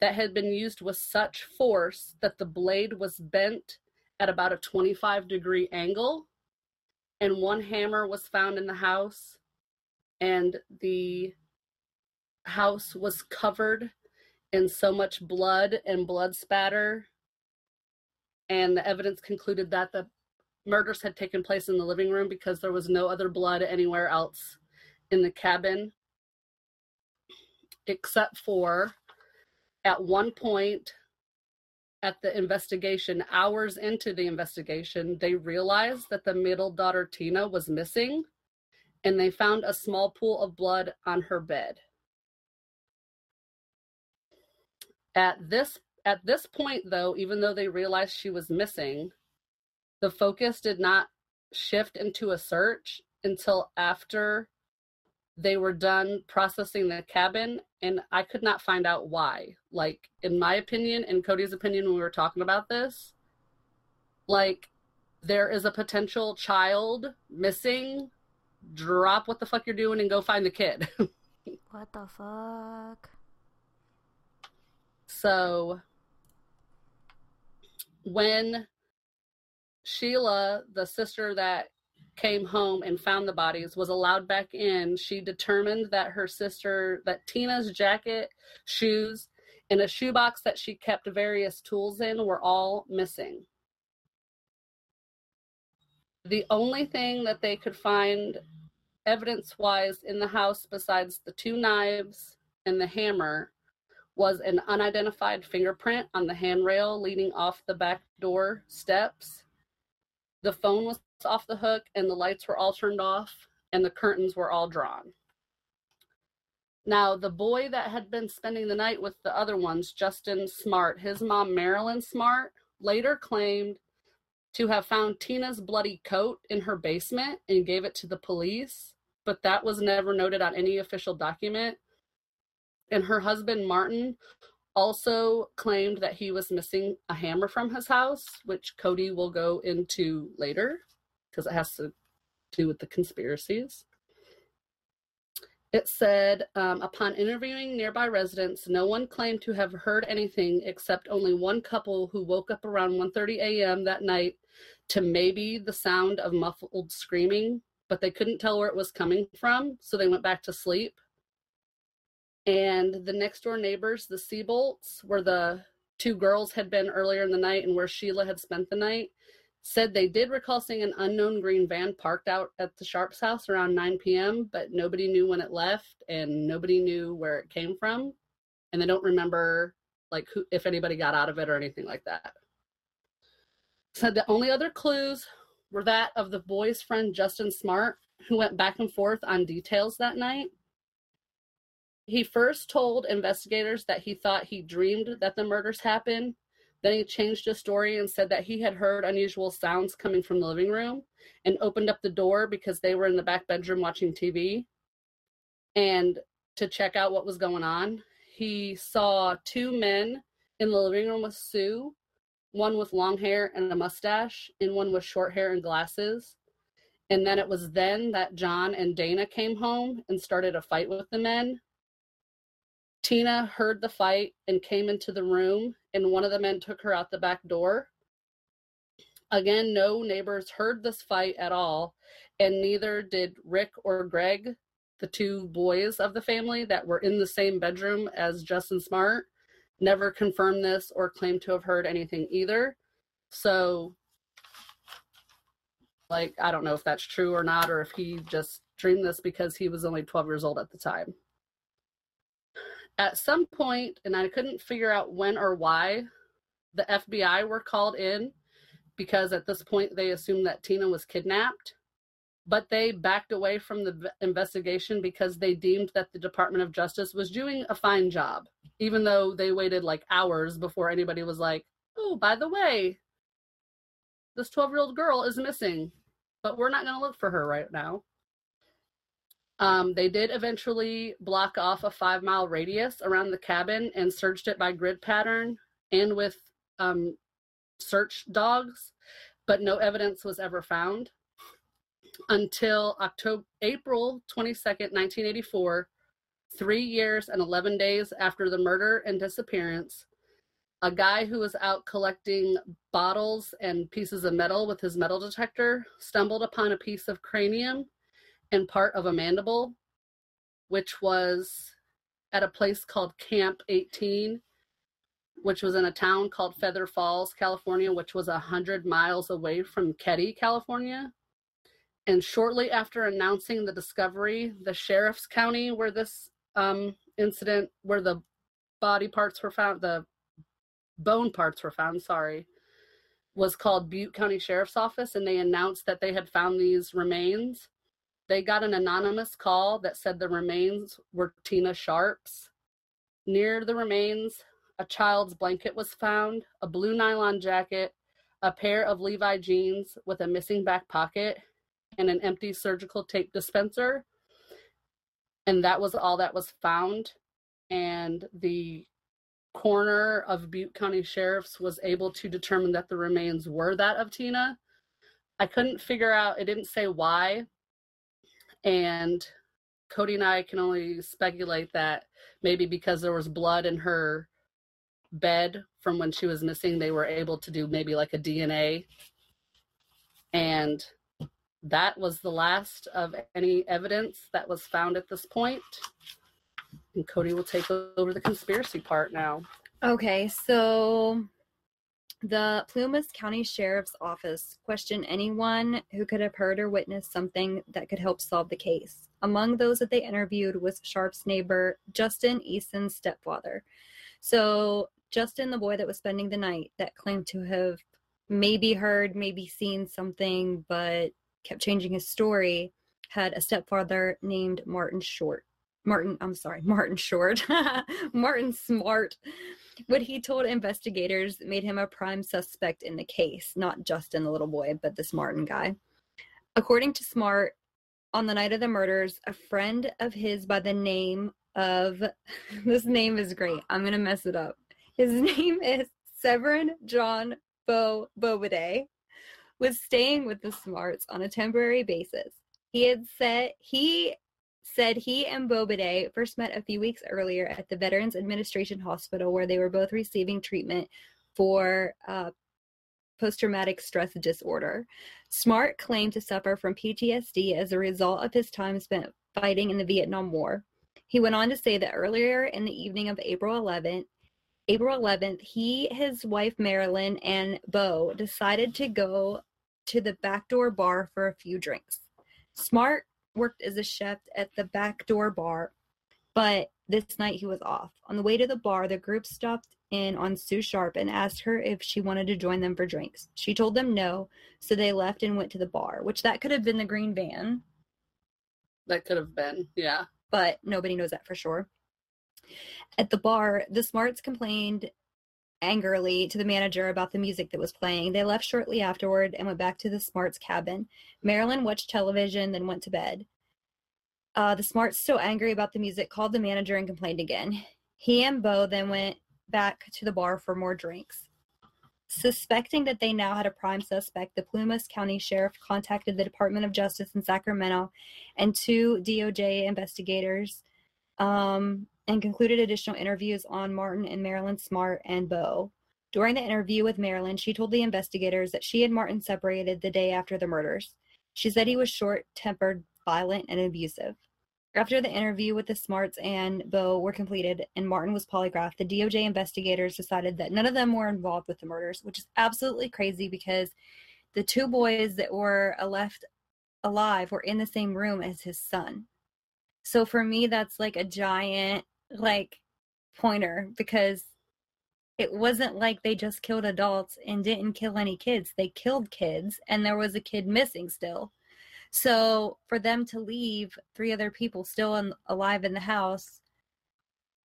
that had been used with such force that the blade was bent at about a 25 degree angle. And one hammer was found in the house, and the house was covered in so much blood and blood spatter. And the evidence concluded that the murders had taken place in the living room because there was no other blood anywhere else in the cabin, except for at one point at the investigation, hours into the investigation, they realized that the middle daughter, Tina, was missing and they found a small pool of blood on her bed. At this at this point though, even though they realized she was missing, the focus did not shift into a search until after they were done processing the cabin and I could not find out why. Like in my opinion and Codi's opinion when we were talking about this, like there is a potential child missing, drop what the fuck you're doing and go find the kid. What the fuck? So when Sheila, the sister that came home and found the bodies, was allowed back in, she determined that her sister, that Tina's jacket, shoes, and a shoebox that she kept various tools in were all missing. The only thing that they could find evidence wise in the house, besides the two knives and the hammer, was an unidentified fingerprint on the handrail leading off the back door steps. The phone was off the hook, and the lights were all turned off, and the curtains were all drawn. Now, the boy that had been spending the night with the other ones, Justin Smart, his mom, Marilyn Smart, later claimed to have found Tina's bloody coat in her basement and gave it to the police, but that was never noted on any official document. And her husband, Martin, also claimed that he was missing a hammer from his house, which Codi will go into later because it has to do with the conspiracies. It said, um, upon interviewing nearby residents, no one claimed to have heard anything except only one couple who woke up around 1:30 a.m. that night to maybe the sound of muffled screaming, but they couldn't tell where it was coming from, so they went back to sleep. And the next door neighbors, the Seabolts, where the two girls had been earlier in the night and where Sheila had spent the night, said they did recall seeing an unknown green van parked out at the Sharps house around 9 p.m., but nobody knew when it left and nobody knew where it came from. And they don't remember like who if anybody got out of it or anything like that. Said the only other clues were that of the boy's friend Justin Smart, who went back and forth on details that night. He first told investigators that he thought he dreamed that the murders happened. Then he changed his story and said that he had heard unusual sounds coming from the living room and opened up the door because they were in the back bedroom watching TV and to check out what was going on. He saw two men in the living room with Sue, one with long hair and a mustache, and one with short hair and glasses. And then it was then that John and Dana came home and started a fight with the men. Tina heard the fight and came into the room, and one of the men took her out the back door. Again, no neighbors heard this fight at all, and neither did Rick or Greg, the two boys of the family that were in the same bedroom as Justin Smart, never confirmed this or claimed to have heard anything either. So, like, I don't know if that's true or not, or if he just dreamed this because he was only 12 years old at the time. At some point, and I couldn't figure out when or why, the FBI were called in because at this point they assumed that Tina was kidnapped. But they backed away from the investigation because they deemed that the Department of Justice was doing a fine job, even though they waited like hours before anybody was like, oh, by the way, this 12 year old girl is missing, but we're not going to look for her right now. Um, they did eventually block off a five mile radius around the cabin and searched it by grid pattern and with um, search dogs, but no evidence was ever found until October, April 22nd, 1984, three years and 11 days after the murder and disappearance. A guy who was out collecting bottles and pieces of metal with his metal detector stumbled upon a piece of cranium and part of a mandible, which was at a place called Camp 18, which was in a town called Feather Falls, California, which was 100 miles away from Keddie, California. And shortly after announcing the discovery, the sheriff's county where this um, incident, where the body parts were found, the bone parts were found, sorry, was called Butte County Sheriff's Office, and they announced that they had found these remains. They got an anonymous call that said the remains were Tina Sharp's. Near the remains, a child's blanket was found, a blue nylon jacket, a pair of Levi jeans with a missing back pocket, and an empty surgical tape dispenser. And that was all that was found. And the coroner of Butte County Sheriff's was able to determine that the remains were that of Tina. I couldn't figure out, it didn't say why. And Codi and I can only speculate that maybe because there was blood in her bed from when she was missing, they were able to do maybe like a DNA. And that was the last of any evidence that was found at this point. And Codi will take over the conspiracy part now. Okay, so the Plumas County Sheriff's Office questioned anyone who could have heard or witnessed something that could help solve the case. Among those that they interviewed was Sharp's neighbor, Justin Eason's stepfather. So, Justin, the boy that was spending the night, that claimed to have maybe heard, maybe seen something, but kept changing his story, had a stepfather named Martin Short. Martin, I'm sorry, Martin Short, Martin Smart. What he told investigators made him a prime suspect in the case, not Justin, the little boy, but this Martin guy. According to Smart, on the night of the murders, a friend of his by the name of this name is great. I'm going to mess it up. His name is Severin John Bo Boubede was staying with the Smarts on a temporary basis. He had said he said he and Boubede first met a few weeks earlier at the Veterans Administration Hospital, where they were both receiving treatment for uh, post traumatic stress disorder. Smart claimed to suffer from PTSD as a result of his time spent fighting in the Vietnam War. He went on to say that earlier in the evening of April 11th, April 11th, he, his wife Marilyn, and Bo decided to go to the backdoor bar for a few drinks. Smart worked as a chef at the back door bar, but this night he was off. On the way to the bar, the group stopped in on Sue Sharp and asked her if she wanted to join them for drinks. She told them no, so they left and went to the bar, which that could have been the green van, That could have been, yeah. but nobody knows that for sure. At the bar, the Smarts complained angrily to the manager about the music that was playing. They left shortly afterward and went back to the Smarts cabin. Marilyn watched television, then went to bed. Uh, the Smarts, still angry about the music, called the manager and complained again. He and Bo then went back to the bar for more drinks. Suspecting that they now had a prime suspect, the Plumas County Sheriff contacted the Department of Justice in Sacramento and two DOJ investigators um, and concluded additional interviews on Martin and Marilyn Smart and Bo. During the interview with Marilyn, she told the investigators that she and Martin separated the day after the murders. She said he was short tempered, violent, and abusive. After the interview with the Smarts and Bo were completed and Martin was polygraphed, the DOJ investigators decided that none of them were involved with the murders, which is absolutely crazy because the two boys that were left alive were in the same room as his son. So for me, that's like a giant like pointer because it wasn't like they just killed adults and didn't kill any kids. They killed kids and there was a kid missing still. So for them to leave three other people still in, alive in the house,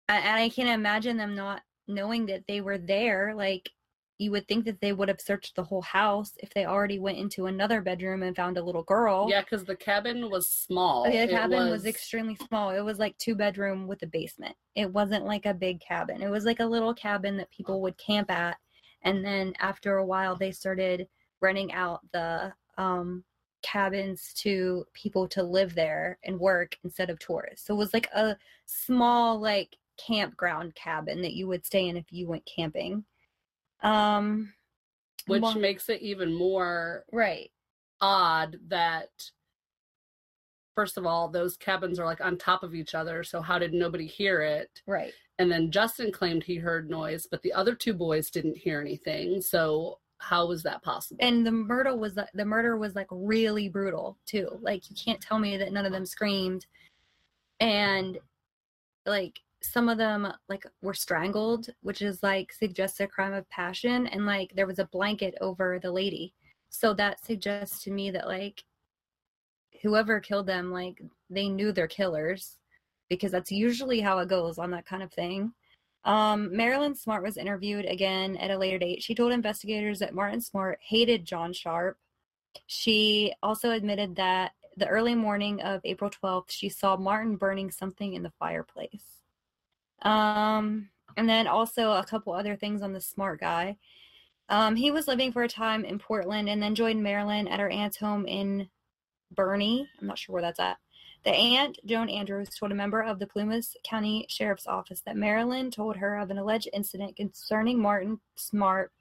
and I can't imagine them not knowing that they were there. Like you would think that they would have searched the whole house if they already went into another bedroom and found a little girl. Yeah, because the cabin was small. The It cabin was... extremely small. It was like two bedroom with a basement. It wasn't like a big cabin. It was like a little cabin that people would camp at. And then after a while, they started renting out the um, cabins to people to live there and work instead of tourists. So it was like a small like campground cabin that you would stay in if you went camping. Um, which well- makes it even more right. odd that first of all those cabins are like on top of each other so how did nobody hear it Right. and then justin claimed he heard noise but the other two boys didn't hear anything so how was that possible and the murder was the murder was like really brutal too like you can't tell me that none of them screamed and like some of them like were strangled which is like suggests a crime of passion and like there was a blanket over the lady so that suggests to me that like whoever killed them like they knew their killers because that's usually how it goes on that kind of thing um, Marilyn Smart was interviewed again at a later date. She told investigators that Martin Smart hated John Sharp. She also admitted that the early morning of April 12th, she saw Martin burning something in the fireplace. Um, and then also a couple other things on the Smart guy. Um, he was living for a time in Portland and then joined Marilyn at her aunt's home in Burney. I'm not sure where that's at. The aunt, Joan Andrews, told a member of the Plumas County Sheriff's Office that Marilyn told her of an alleged incident concerning Martin Smart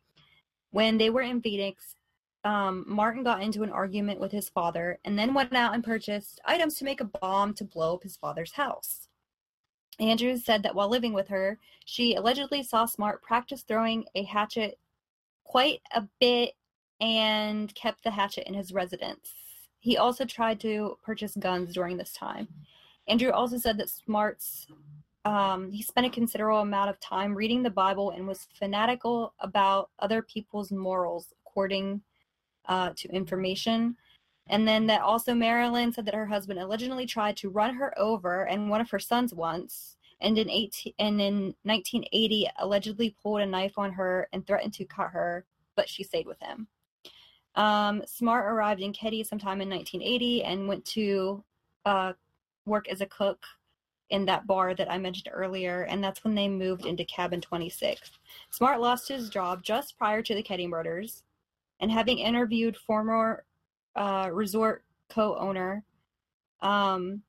when they were in Phoenix. Um, Martin got into an argument with his father and then went out and purchased items to make a bomb to blow up his father's house. Andrews said that while living with her, she allegedly saw Smart practice throwing a hatchet quite a bit and kept the hatchet in his residence. He also tried to purchase guns during this time. Andrew also said that Smart's um, he spent a considerable amount of time reading the Bible and was fanatical about other people's morals, according uh, to information. And then that also Marilyn said that her husband allegedly tried to run her over and one of her sons once, and in 18 and in 1980 allegedly pulled a knife on her and threatened to cut her, but she stayed with him. Um, Smart arrived in Keddie sometime in 1980 and went to uh, work as a cook in that bar that I mentioned earlier, and that's when they moved into cabin 26. Smart lost his job just prior to the Keddie murders, and having interviewed former uh, resort co-owner, um,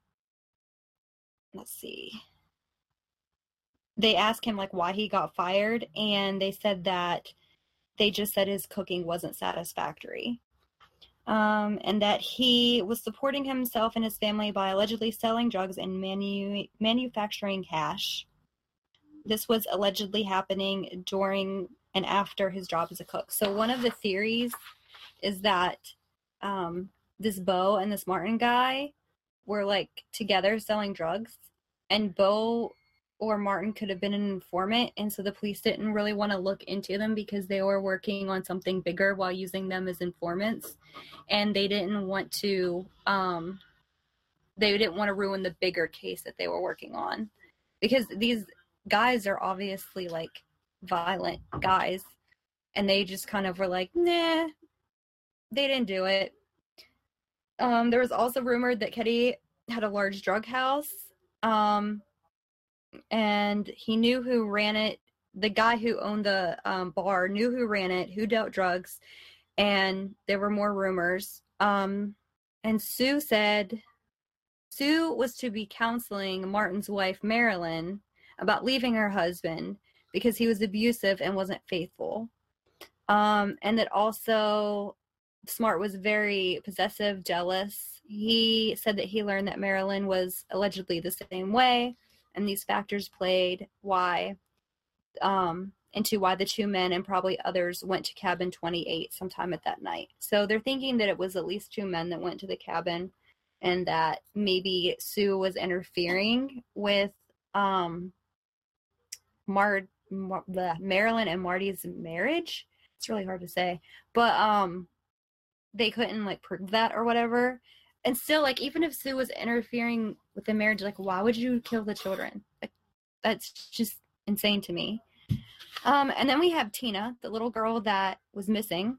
let's see, they asked him like why he got fired, and they said that they just said his cooking wasn't satisfactory. Um, and that he was supporting himself and his family by allegedly selling drugs and manu- manufacturing cash. This was allegedly happening during and after his job as a cook. So, one of the theories is that um, this Bo and this Martin guy were like together selling drugs, and Bo or Martin could have been an informant, and so the police didn't really want to look into them because they were working on something bigger while using them as informants, and they didn't want to um, they didn't want to ruin the bigger case that they were working on. Because these guys are obviously like violent guys, and they just kind of were like, nah, they didn't do it. Um, there was also rumored that Keddie had a large drug house. Um, and he knew who ran it. The guy who owned the um, bar knew who ran it, who dealt drugs, and there were more rumors. Um, and Sue said Sue was to be counseling Martin's wife, Marilyn, about leaving her husband because he was abusive and wasn't faithful. Um, and that also Smart was very possessive, jealous. He said that he learned that Marilyn was allegedly the same way and these factors played why um, into why the two men and probably others went to cabin 28 sometime at that night. So they're thinking that it was at least two men that went to the cabin and that maybe Sue was interfering with um, Mar- Mar- Marilyn and Marty's marriage. It's really hard to say, but um, they couldn't like prove that or whatever. And still like even if sue was interfering with the marriage like why would you kill the children? Like that's just insane to me. Um, and then we have tina the little girl that was missing.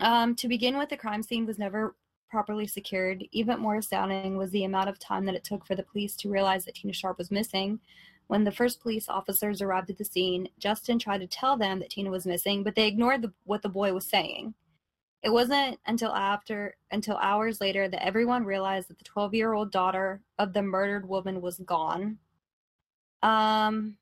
Um, to begin with the crime scene was never properly secured. Even more astounding was the amount of time that it took for the police to realize that tina sharp was missing. When the first police officers arrived at the scene justin tried to tell them that tina was missing but they ignored the, what the boy was saying it wasn't until after until hours later that everyone realized that the 12-year-old daughter of the murdered woman was gone. Um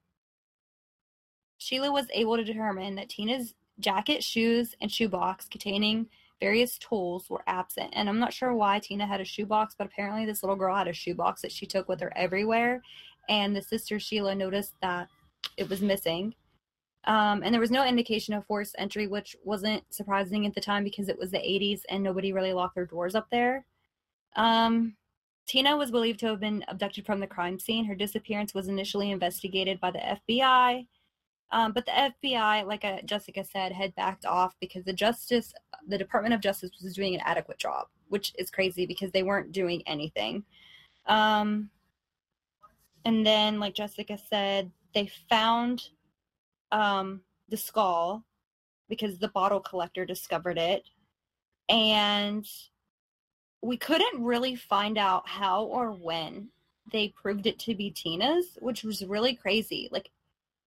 Sheila was able to determine that Tina's jacket, shoes, and shoebox containing various tools were absent. And I'm not sure why Tina had a shoebox, but apparently this little girl had a shoebox that she took with her everywhere. And the sister Sheila noticed that it was missing. Um, and there was no indication of forced entry, which wasn't surprising at the time because it was the 80s and nobody really locked their doors up there. Um, Tina was believed to have been abducted from the crime scene. Her disappearance was initially investigated by the FBI, um, but the FBI, like uh, Jessica said, had backed off because the Justice, the Department of Justice, was doing an adequate job, which is crazy because they weren't doing anything. Um, and then, like Jessica said, they found um, the skull because the bottle collector discovered it. And we couldn't really find out how or when they proved it to be Tina's, which was really crazy. Like,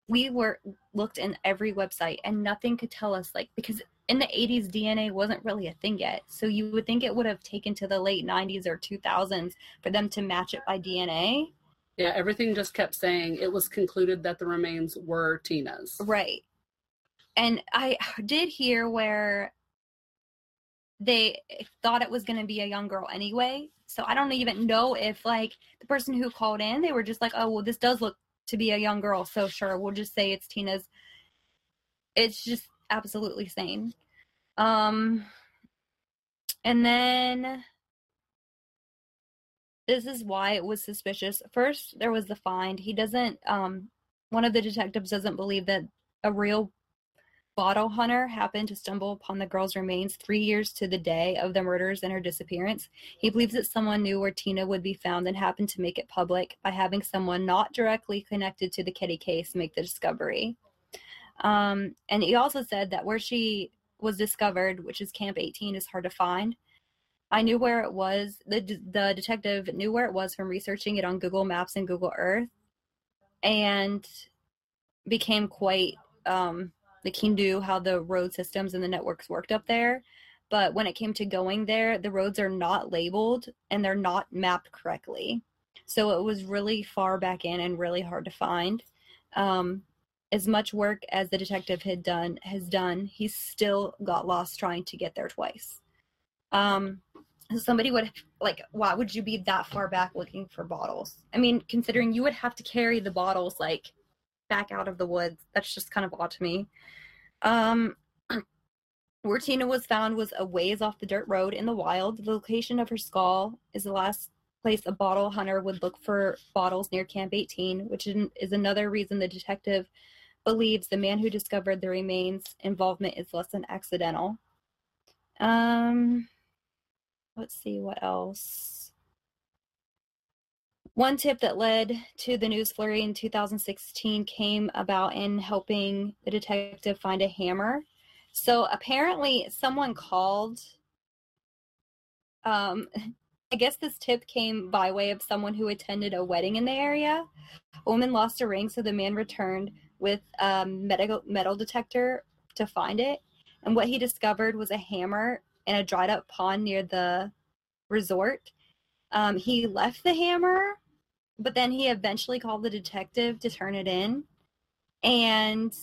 we were looked in every website and nothing could tell us like because in the 80s DNA wasn't really a thing yet. So you would think it would have taken to the late 90s or 2000s for them to match it by DNA. Yeah, everything just kept saying it was concluded that the remains were Tina's. Right. And I did hear where they thought it was going to be a young girl anyway. So I don't even know if like the person who called in, they were just like, "Oh, well this does look to be a young girl, so sure, we'll just say it's Tina's." It's just absolutely sane. Um and then this is why it was suspicious. First, there was the find. He doesn't um one of the detectives doesn't believe that a real bottle hunter happened to stumble upon the girl's remains three years to the day of the murders and her disappearance. He believes that someone knew where Tina would be found and happened to make it public by having someone not directly connected to the Keddie case make the discovery. Um, and he also said that where she was discovered, which is Camp 18, is hard to find. I knew where it was. The, the detective knew where it was from researching it on Google Maps and Google Earth and became quite um, like he knew how the road systems and the networks worked up there. But when it came to going there, the roads are not labeled and they're not mapped correctly. So it was really far back in and really hard to find. Um, as much work as the detective had done has done, he still got lost trying to get there twice. Um, somebody would like, why would you be that far back looking for bottles? I mean, considering you would have to carry the bottles like back out of the woods. That's just kind of odd to me. Um, where Tina was found was a ways off the dirt road in the wild. The location of her skull is the last place a bottle hunter would look for bottles near Camp 18, which is another reason the detective believes the man who discovered the remains involvement is less than accidental. Um, let's see what else. One tip that led to the news flurry in 2016 came about in helping the detective find a hammer. So apparently, someone called. Um, I guess this tip came by way of someone who attended a wedding in the area. A woman lost a ring, so the man returned with a metal, metal detector to find it. And what he discovered was a hammer in a dried up pond near the resort. Um, he left the hammer but then he eventually called the detective to turn it in. And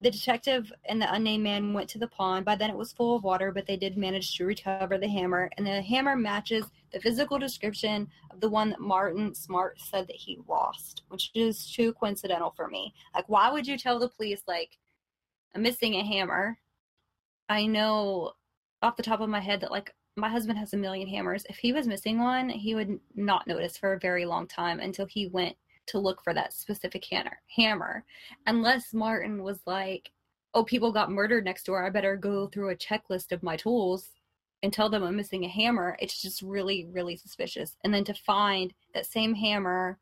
the detective and the unnamed man went to the pond. By then it was full of water but they did manage to recover the hammer. And the hammer matches the physical description of the one that martin smart said that he lost which is too coincidental for me. Like why would you tell the police like i'm missing a hammer? I know off the top of my head that like my husband has a million hammers. If he was missing one, he would not notice for a very long time until he went to look for that specific hammer. Hammer, unless Martin was like, "Oh, people got murdered next door. I better go through a checklist of my tools and tell them I'm missing a hammer." It's just really, really suspicious. And then to find that same hammer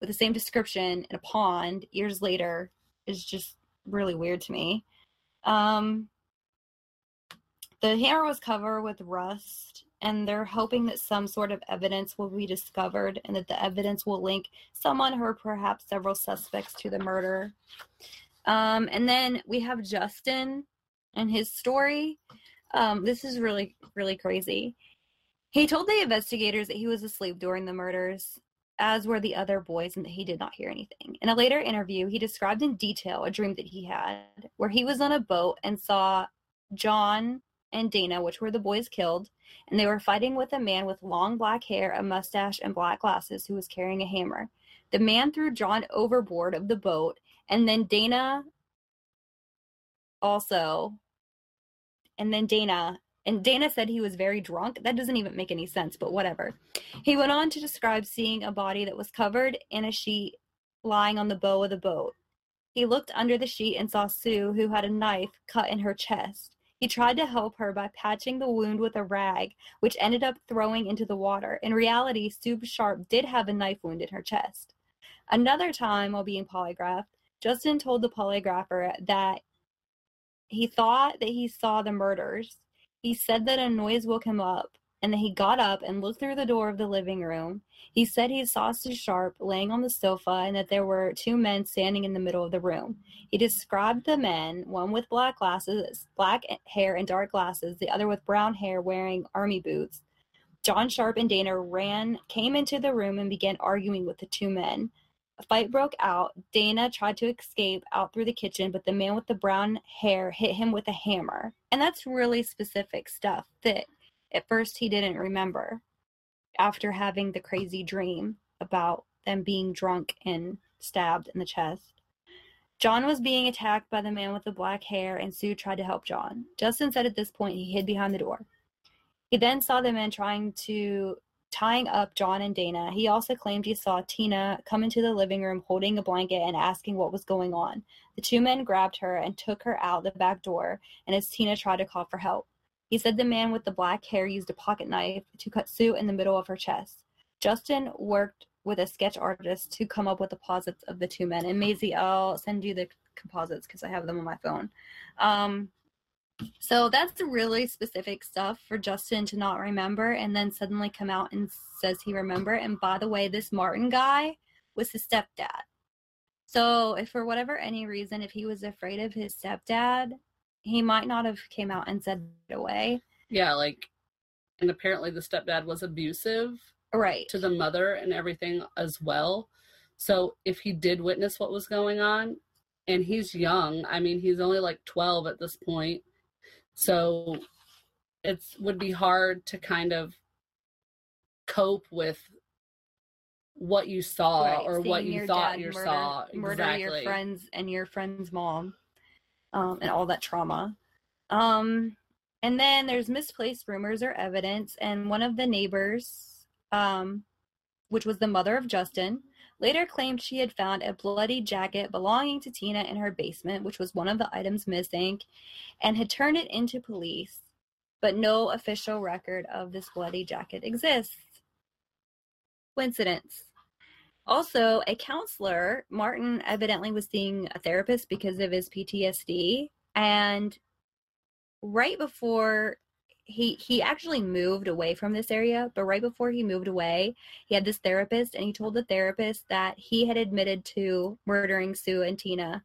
with the same description in a pond years later is just really weird to me. Um, the hammer was covered with rust, and they're hoping that some sort of evidence will be discovered and that the evidence will link someone or perhaps several suspects to the murder. Um, and then we have Justin and his story. Um, this is really, really crazy. He told the investigators that he was asleep during the murders, as were the other boys, and that he did not hear anything. In a later interview, he described in detail a dream that he had where he was on a boat and saw John and Dana, which were the boys killed, and they were fighting with a man with long black hair, a mustache, and black glasses who was carrying a hammer. The man threw John overboard of the boat, and then Dana also, and then Dana, and Dana said he was very drunk. That doesn't even make any sense, but whatever. He went on to describe seeing a body that was covered in a sheet lying on the bow of the boat. He looked under the sheet and saw Sue, who had a knife cut in her chest. He tried to help her by patching the wound with a rag, which ended up throwing into the water. In reality, Sue Sharp did have a knife wound in her chest. Another time, while being polygraphed, Justin told the polygrapher that he thought that he saw the murders. He said that a noise woke him up and then he got up and looked through the door of the living room. He said he saw Sue Sharp laying on the sofa and that there were two men standing in the middle of the room. He described the men, one with black glasses, black hair and dark glasses, the other with brown hair wearing army boots. John Sharp and Dana ran, came into the room and began arguing with the two men. A fight broke out. Dana tried to escape out through the kitchen, but the man with the brown hair hit him with a hammer. And that's really specific stuff that at first he didn't remember after having the crazy dream about them being drunk and stabbed in the chest. John was being attacked by the man with the black hair, and Sue tried to help John. Justin said at this point he hid behind the door. He then saw the men trying to tying up John and Dana. He also claimed he saw Tina come into the living room holding a blanket and asking what was going on. The two men grabbed her and took her out the back door, and as Tina tried to call for help, he said the man with the black hair used a pocket knife to cut Sue in the middle of her chest. Justin worked with a sketch artist to come up with the posits of the two men. And Maisie, I'll send you the composites because I have them on my phone. Um, so that's really specific stuff for Justin to not remember and then suddenly come out and says he remember. And by the way, this Martin guy was his stepdad. So if for whatever any reason, if he was afraid of his stepdad, he might not have came out and said it away. Yeah, like, and apparently the stepdad was abusive Right. to the mother and everything as well. So if he did witness what was going on, and he's young, I mean, he's only like 12 at this point. So it's would be hard to kind of cope with what you saw Right, or what you your thought dad you murder, saw murder exactly. your friends and your friend's mom, um, and all that trauma. Um, and then there's misplaced rumors or evidence, and one of the neighbors, um, which was the mother of Justin, later claimed she had found a bloody jacket belonging to Tina in her basement, which was one of the items missing, and had turned it into police. But no official record of this bloody jacket exists. Coincidence. Also, a counselor, Martin evidently was seeing a therapist because of his PTSD. And right before he he actually moved away from this area, but right before he moved away, he had this therapist and he told the therapist that he had admitted to murdering Sue and Tina,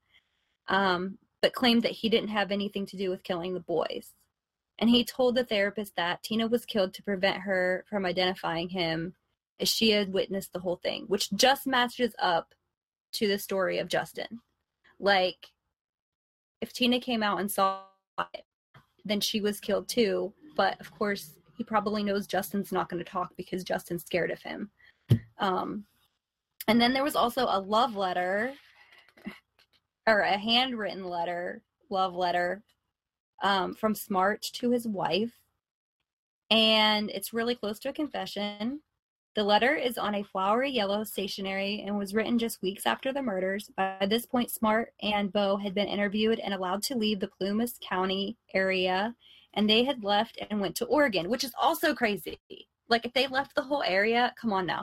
um, but claimed that he didn't have anything to do with killing the boys. And he told the therapist that Tina was killed to prevent her from identifying him as she had witnessed the whole thing, which just matches up to the story of Justin. Like, if Tina came out and saw it, then she was killed too. But of course, he probably knows Justin's not going to talk because Justin's scared of him. Um, and then there was also a love letter, or a handwritten letter, love letter, um, from Smart to his wife. And it's really close to a confession. The letter is on a flowery yellow stationery and was written just weeks after the murders. By this point, Smart and Bo had been interviewed and allowed to leave the Plumas County area, and they had left and went to Oregon, which is also crazy. Like, if they left the whole area, come on now.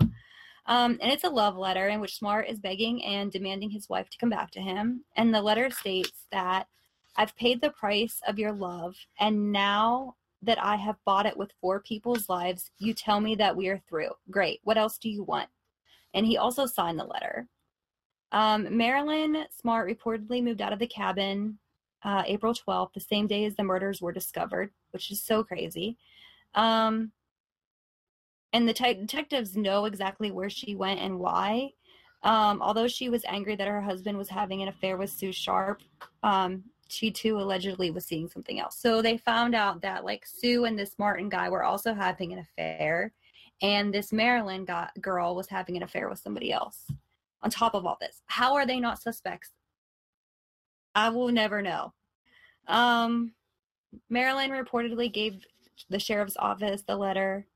Um, and it's a love letter in which Smart is begging and demanding his wife to come back to him. And the letter states that I've paid the price of your love, and now that I have bought it with four people's lives, you tell me that we are through. Great. What else do you want? And he also signed the letter. Um, Marilyn Smart reportedly moved out of the cabin uh, April 12th, the same day as the murders were discovered, which is so crazy. Um, and the te- detectives know exactly where she went and why. Um, although she was angry that her husband was having an affair with Sue Sharp, um, she too allegedly was seeing something else. So they found out that like Sue and this Martin guy were also having an affair, and this Marilyn got, girl was having an affair with somebody else. On top of all this, how are they not suspects? I will never know. Um, Marilyn reportedly gave the sheriff's office the letter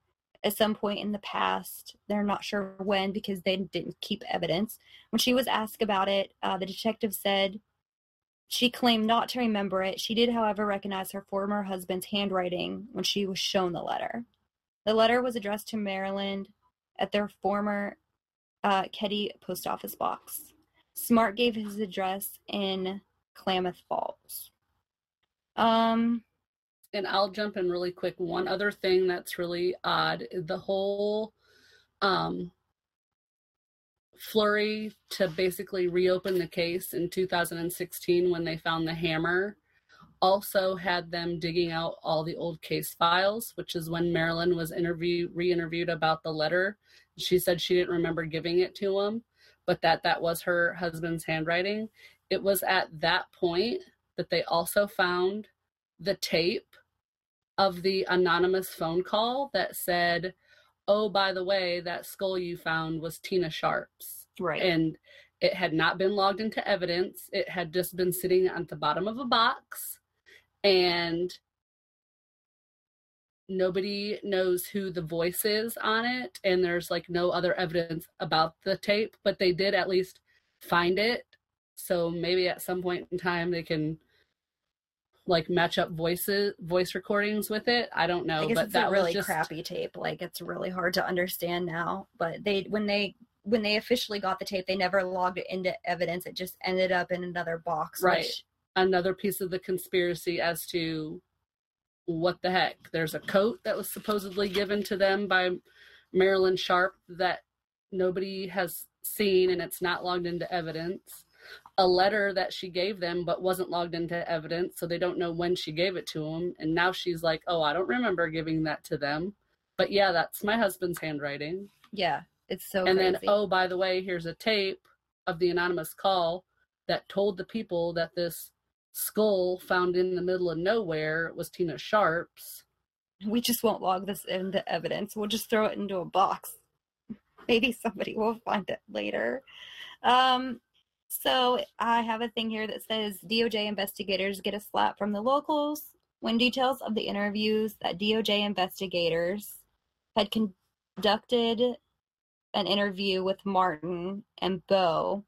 at some point in the past. They're not sure when because they didn't keep evidence. When she was asked about it, uh, the detective said she claimed not to remember it. She did, however, recognize her former husband's handwriting when she was shown the letter. The letter was addressed to Marilyn at their former uh, post office box. Smart gave his address in Klamath Falls. Um, and I'll jump in really quick. One other thing that's really odd the whole um, flurry to basically reopen the case in 2016 when they found the hammer also had them digging out all the old case files, which is when Marilyn was interview re-interviewed about the letter. She said she didn't remember giving it to him, but that that was her husband's handwriting. It was at that point that they also found the tape of the anonymous phone call that said, "Oh, by the way, that skull you found was Tina Sharp's." Right. And it had not been logged into evidence. It had just been sitting at the bottom of a box and nobody knows who the voice is on it and there's like no other evidence about the tape but they did at least find it so maybe at some point in time they can like match up voices voice recordings with it i don't know but it's that a really was just crappy tape. Like it's really hard to understand now. But they when they when they officially got the tape, they never logged it into evidence. It just ended up in another box. Right. Which, another piece of the conspiracy as to what the heck. There's a coat that was supposedly given to them by Marilyn Sharp that nobody has seen and it's not logged into evidence. A letter that she gave them but wasn't logged into evidence, so they don't know when she gave it to them. And now she's like, oh, I don't remember giving that to them. But yeah, that's my husband's handwriting. yeah, it's so and crazy. then, oh, by the way, here's a tape of the anonymous call that told the people that this skull found in the middle of nowhere was Tina Sharp's. we just won't log this into evidence. We'll just throw it into a box. Maybe somebody will find it later. Um, so I have a thing here that says DOJ investigators get a slap from the locals when details of the interviews that DOJ investigators had conducted an interview with Martin and Bo.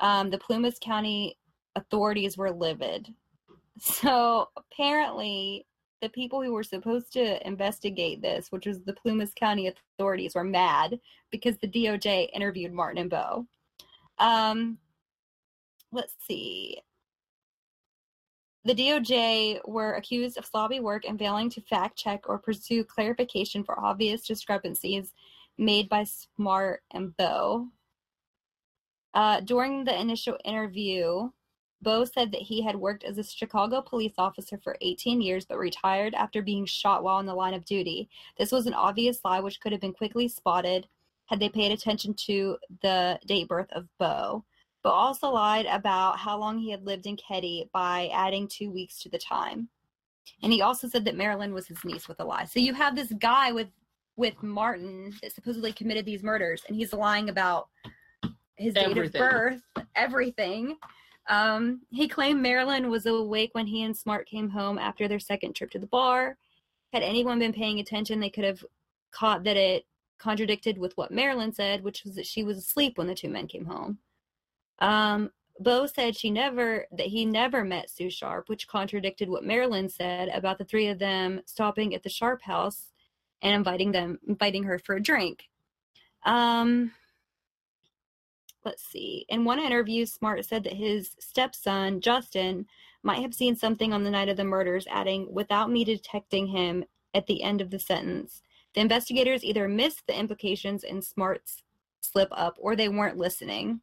Um, the Plumas County authorities were livid. So apparently, the people who were supposed to investigate this, which was the Plumas County authorities, were mad because the DOJ interviewed Martin and Bo. Um, let's see. The DOJ were accused of sloppy work and failing to fact check or pursue clarification for obvious discrepancies made by Smart and Bo. Uh, during the initial interview, Bo said that he had worked as a Chicago police officer for 18 years but retired after being shot while in the line of duty. This was an obvious lie which could have been quickly spotted had they paid attention to the date birth of Bo. Bo also lied about how long he had lived in Keddie by adding two weeks to the time. And he also said that Marilyn was his niece with a lie. So you have this guy with with Martin that supposedly committed these murders, and he's lying about his date of birth, everything. Um, he claimed Marilyn was awake when he and Smart came home after their second trip to the bar. Had anyone been paying attention, they could have caught that it contradicted with what Marilyn said, which was that she was asleep when the two men came home. Um, Bo said she never that he never met Sue Sharp, which contradicted what Marilyn said about the three of them stopping at the Sharp house and inviting them inviting her for a drink. Um, let's see. In one interview, Smart said that his stepson, Justin, might have seen something on the night of the murders, adding, without me detecting him at the end of the sentence. The investigators either missed the implications in Smart's slip up or they weren't listening.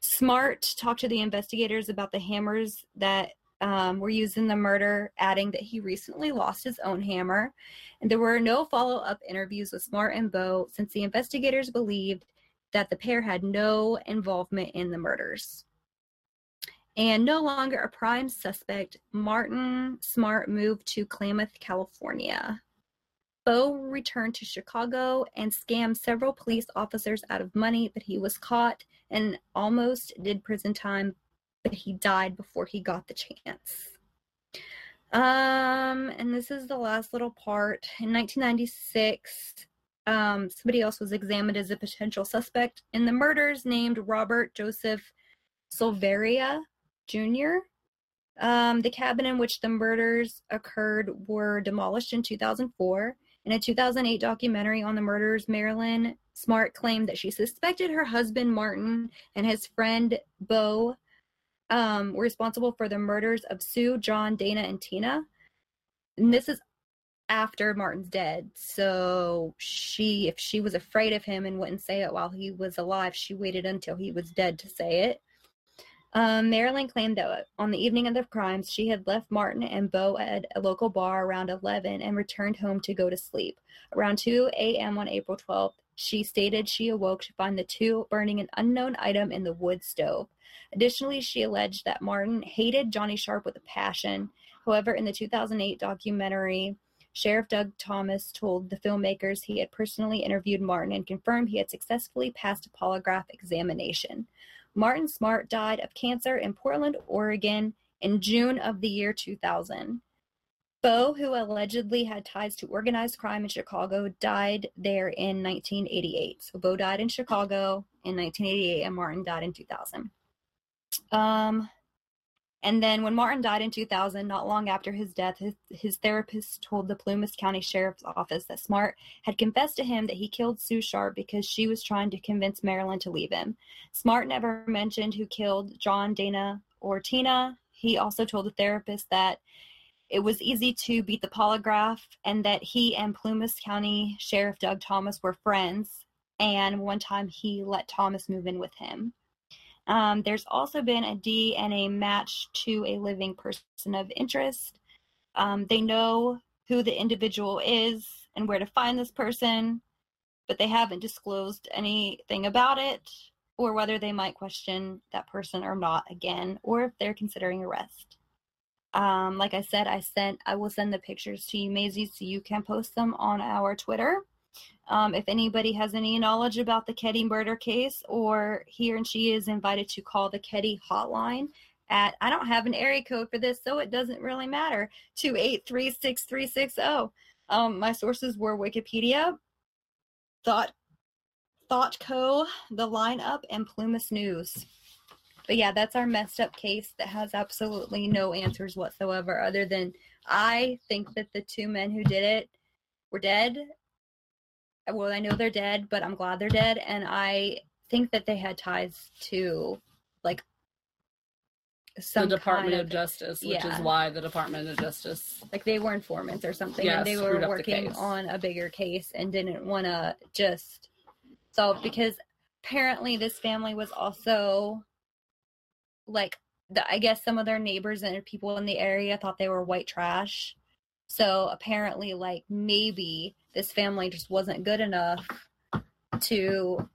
Smart talked to the investigators about the hammers that um, were used in the murder, adding that he recently lost his own hammer. And there were no follow up interviews with Smart and Bo since the investigators believed that the pair had no involvement in the murders. And no longer a prime suspect, Martin Smart moved to Klamath, California. Bo returned to Chicago and scammed several police officers out of money, but he was caught and almost did prison time, but he died before he got the chance. Um, and this is the last little part. In 1996, um, somebody else was examined as a potential suspect in the murders named Robert Joseph Silveria Jr. Um, the cabin in which the murders occurred were demolished in 2004. In a 2008 documentary on the murders, Marilyn Smart claimed that she suspected her husband Martin and his friend Bo um, were responsible for the murders of Sue, John, Dana, and Tina. and this is after Martin's dead. So she, if she was afraid of him and wouldn't say it while he was alive, she waited until he was dead to say it. Um, Marilyn claimed that on the evening of the crimes, she had left Martin and Bo at a local bar around 11 and returned home to go to sleep. Around 2 a.m. on April 12th, she stated she awoke to find the two burning an unknown item in the wood stove. Additionally, she alleged that Martin hated Johnny Sharp with a passion. However, in the 2008 documentary, Sheriff Doug Thomas told the filmmakers he had personally interviewed Martin and confirmed he had successfully passed a polygraph examination. Martin Smart died of cancer in Portland, Oregon in June of the year 2000. Bo, who allegedly had ties to organized crime in Chicago, died there in 1988. So Bo died in Chicago in 1988 and Martin died in 2000. Um, and then when Martin died in 2000, not long after his death, his, his therapist told the Plumas County Sheriff's Office that Smart had confessed to him that he killed Sue Sharp because she was trying to convince Marilyn to leave him. Smart never mentioned who killed John, Dana, or Tina. He also told the therapist that it was easy to beat the polygraph and that he and Plumas County Sheriff Doug Thomas were friends. And one time he let Thomas move in with him. Um, there's also been a DNA match to a living person of interest. Um, they know who the individual is and where to find this person, but they haven't disclosed anything about it or whether they might question that person or not again, or if they're considering arrest. Um, like I said, I sent I will send the pictures to you, Maisie, so you can post them on our Twitter. Um, if anybody has any knowledge about the Keddie murder case, or he and she is invited to call the Keddie hotline at, I don't have an area code for this, so it doesn't really matter, 2836360. Um, my sources were Wikipedia, Thought, Thought Co., The Lineup, and Plumas News. But yeah, that's our messed up case that has absolutely no answers whatsoever, other than I think that the two men who did it were dead well, I know they're dead, but I'm glad they're dead, and I think that they had ties to like some the Department kind of, Justice, which yeah. is why the Department of Justice. like they were informants or something, Yeah, and they were up the working on a bigger case and didn't want to just solve because apparently this family was also like the, I guess some of their neighbors and people in the area thought they were white trash. So apparently, like maybe this family just wasn't good enough to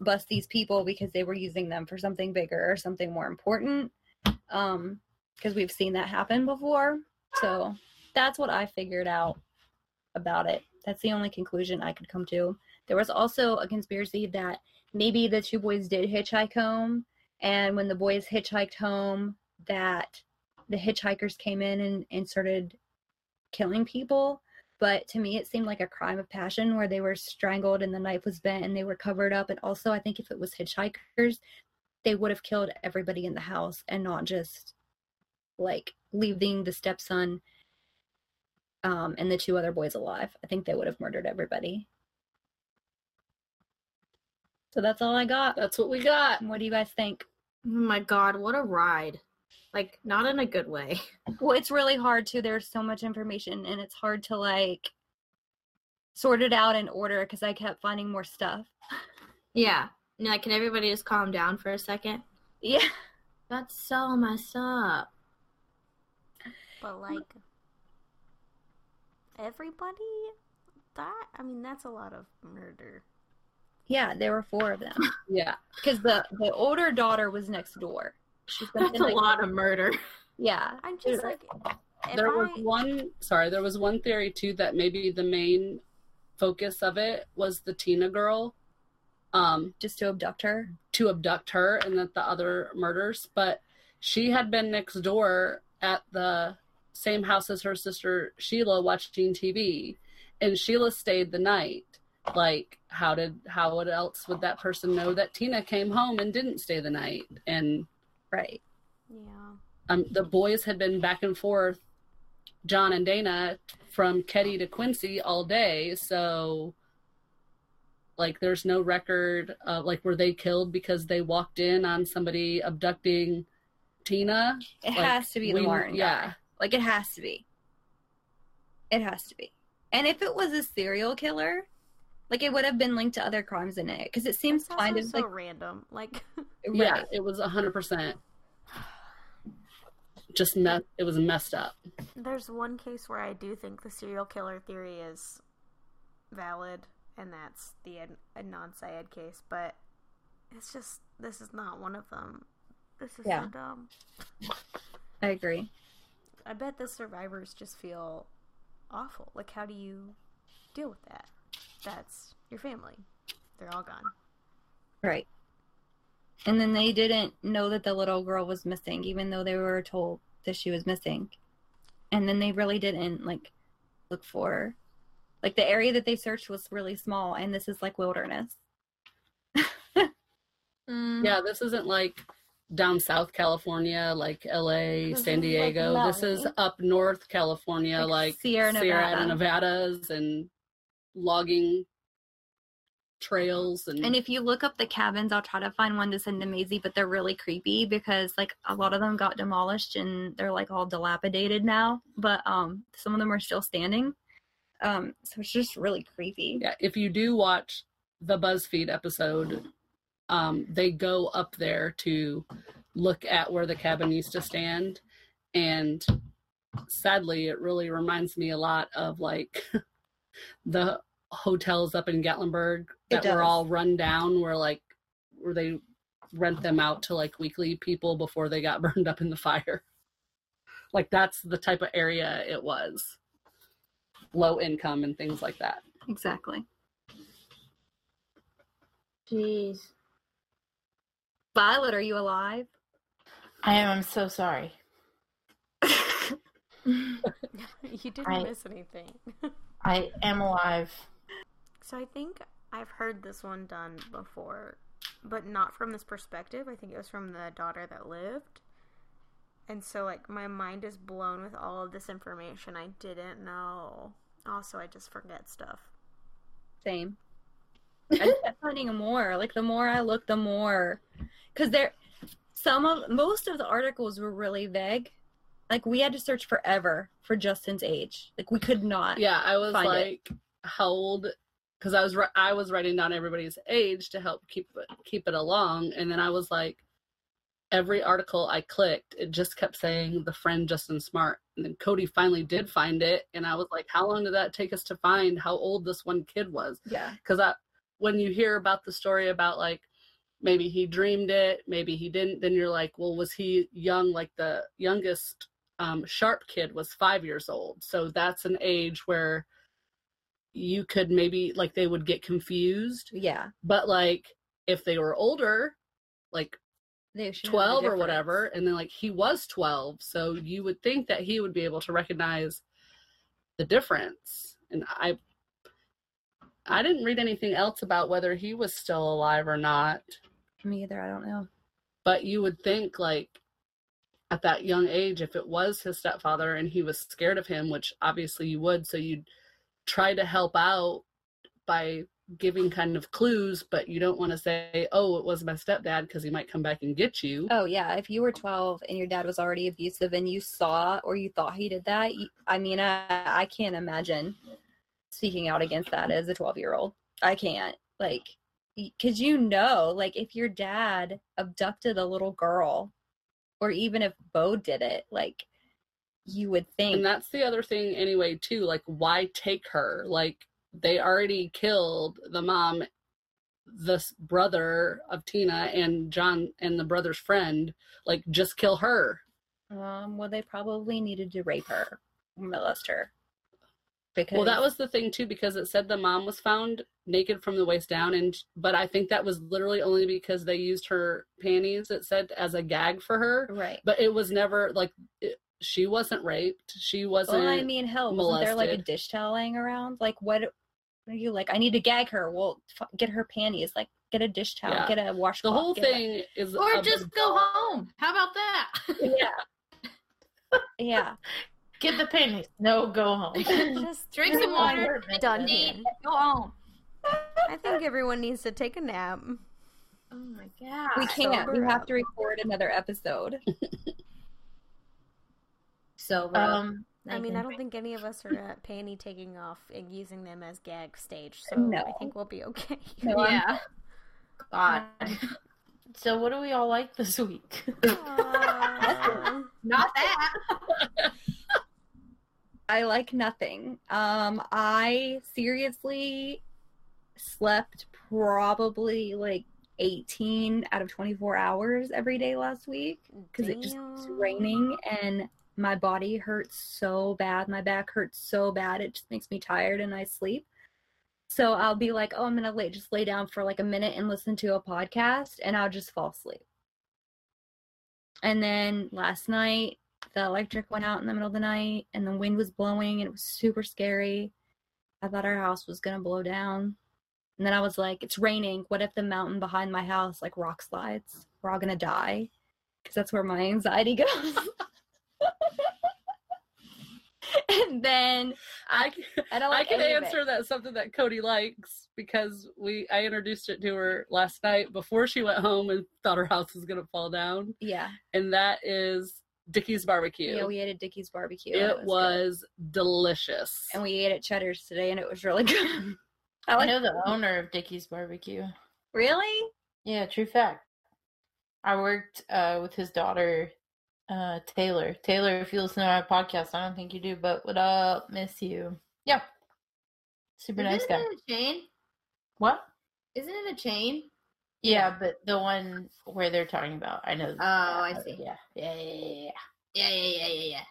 bust these people because they were using them for something bigger or something more important. Um, because we've seen that happen before. So that's what I figured out about it. That's the only conclusion I could come to. There was also a conspiracy that maybe the two boys did hitchhike home, and when the boys hitchhiked home, that the hitchhikers came in and, and started killing people. But to me, it seemed like a crime of passion where they were strangled and the knife was bent and they were covered up. And also, I think if it was hitchhikers, they would have killed everybody in the house and not just like leaving the stepson um, and the two other boys alive. I think they would have murdered everybody. So that's all I got. That's what we got. What do you guys think? Oh my god, what a ride. Like, not in a good way. Well, it's really hard too. There's so much information and it's hard to like sort it out in order because I kept finding more stuff. Yeah. You know, like, can everybody just calm down for a second? Yeah. That's so messed up. But like everybody that I mean that's a lot of murder. Yeah, there were four of them. Yeah. Because the, the older daughter was next door. She spent That's the a night- lot of murder. Yeah. I'm just like there was one sorry there was one theory too that maybe the main focus of it was the tina girl um Just to abduct her. to abduct her and that the other murders but she had been next door at the same house as her sister sheila watching tv and sheila stayed the night like how did how else would that person know that tina came home and didn't stay the night and Right. yeah. um, the boys had been back and forth, John and Dana, from Keddie to Quincy all day. So, like, there's no record of like were they killed because they walked in on somebody abducting Tina? It Like, has to be the we- Martin yeah. guy. Like it has to be. It has to be. And if it was a serial killer, like it would have been linked to other crimes in it because it seems It's kind of so like random. Like, Yeah, right. it was hundred percent. Just me- it was messed up. there's one case where I do think the serial killer theory is valid, and that's the Ad- Adnan Syed case. But it's just this is not one of them. This is Yeah. so dumb. I agree. I bet the survivors just feel awful. Like, how do you deal with that? That's your family. They're all gone. Right. And then they didn't know that the little girl was missing, even though they were told that she was missing. And then they really didn't like look for her. Like the area that they searched was really small, and this is like wilderness. Mm, Yeah, this isn't like down South California, like LA, This San is, like, Diego. this is up North California, Like like, Sierra Nevada. Nevadas and logging trails and, And if you look up the cabins, I'll try to find one to send to Maisie, but they're really creepy because like a lot of them got demolished and they're like all dilapidated now, but um some of them are still standing. Um so it's just really creepy. yeah, if you do watch the BuzzFeed episode, um, they go up there to look at where the cabin used to stand, and sadly, it really reminds me a lot of like the hotels up in Gatlinburg that were all run down, where like where they rent them out to like weekly people before they got burned up in the fire. Like that's the type of area it was. Low income and things like that. Exactly. Jeez. Violet, are you alive? I am. I'm so sorry. you didn't I- miss anything. I am alive. so I think I've heard this one done before, but not from this perspective. I think it was from the daughter that lived. And so, like, my mind is blown with all of this information I didn't know. Also, I just forget stuff. Same. I kept finding more. Like the more I look, the more because there some of most of the articles were really vague. Like we had to search forever for Justin's age. Like we could not. Yeah, I was find it. like, how old? Because I was I was writing down everybody's age to help keep it keep it along, and then I was like, every article I clicked, it just kept saying the friend Justin Smart, and then Codi finally did find it, and I was like, how long did that take us to find how old this one kid was? Yeah. Because I when you hear about the story about like maybe he dreamed it, maybe he didn't, then you're like, well, was he young? Like the youngest um, sharp kid was five years old. So that's an age where you could maybe like they would get confused. Yeah. But like if they were older, like They should 12 or whatever, and then like he was 12. So you would think that he would be able to recognize the difference. And I I didn't read anything else about whether he was still alive or not Me either. I don't know. but you would think like at that young age if it was his stepfather and he was scared of him which obviously you would so you'd try to help out by giving kind of clues but you don't want to say oh it was my stepdad because he might come back and get you Oh yeah. If you were 12 and your dad was already abusive and you saw or you thought he did that, I mean, I I can't imagine speaking out against that as a 12 year old. I can't. Like, because you know, like if your dad abducted a little girl, or even if Bo did it, like you would think. and that's the other thing anyway too like why take her like they already killed the mom the brother of tina and john and the brother's friend like just kill her um, well, they probably needed to rape her, molest her. Because Well, that was the thing too, because it said the mom was found naked from the waist down, and but I think that was literally only because they used her panties. It said as a gag for her, right. but it was never like it, she wasn't raped. She wasn't. Well, I mean, hell, wasn't there like a dish towel laying around? Like, what, what are you like? I need to gag her. Well, f- get her panties. Like, get a dish towel. Yeah. Get a washcloth. the whole get a- thing is Or a just go home. How about that? yeah, yeah. Get the pennies. No, go home. Just Drink some water. Done here. Go home. I think everyone needs to take a nap. Oh my god. We can't. We sober have up. to record another episode. So, Um, I mean, I don't think any of us are at panty taking off and using them as gag stage, so No. I think we'll be okay. No, yeah. God. So, what do we all like this week? Aw. Not that. I like nothing. Um, I seriously slept probably like 18 out of 24 hours every day last week because it just was raining and my body hurts so bad. My back hurts so bad. It just makes me tired and I sleep. So I'll be like, oh, I'm going to lay, just lay down for like a minute and listen to a podcast and I'll just fall asleep. And then last night, the electric went out in the middle of the night and the wind was blowing and it was super scary. I thought our house was going to blow down. And then I was like, it's raining. What if the mountain behind my house like rock slides? We're all going to die. Because that's where my anxiety goes. and then I can, I don't I like can any of it. answer that something that Codi likes because we I introduced it to her last night before she went home and thought her house was gonna fall down, Yeah. and that is Dickey's barbecue. Yeah, we ate at Dickey's barbecue. and it good. was delicious. And we ate at Cheddar's today and it was really good. I I know the owner of Dickey's Barbecue. Really? Yeah, true fact. I worked uh, with his daughter, uh, Taylor. Taylor, if you listen to our podcast, I don't think you do, but what up? Miss you. Yeah. Super nice guy. Isn't it a chain? What? Isn't it a chain? Yeah, but the one where they're talking about, I know. Oh, I see. Yeah, yeah, yeah, yeah. yeah. Yeah, yeah, yeah, yeah, yeah.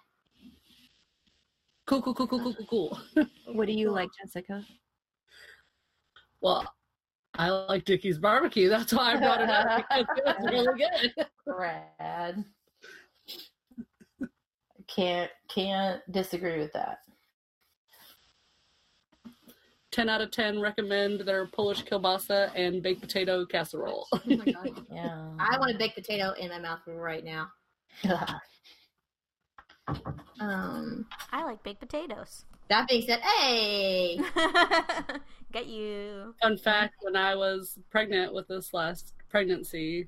cool, cool, cool, cool, cool, cool, cool. What do you like, Jessica? Well, I like Dickey's barbecue. That's why I brought it up because it was really good. Brad. Can't can't disagree with that. Ten out of ten recommend their Polish kielbasa and baked potato casserole. Oh my god. Yeah. I want a baked potato in my mouth right now. Um, I like baked potatoes. that being said, hey, Get you. Fun fact: When I was pregnant with this last pregnancy,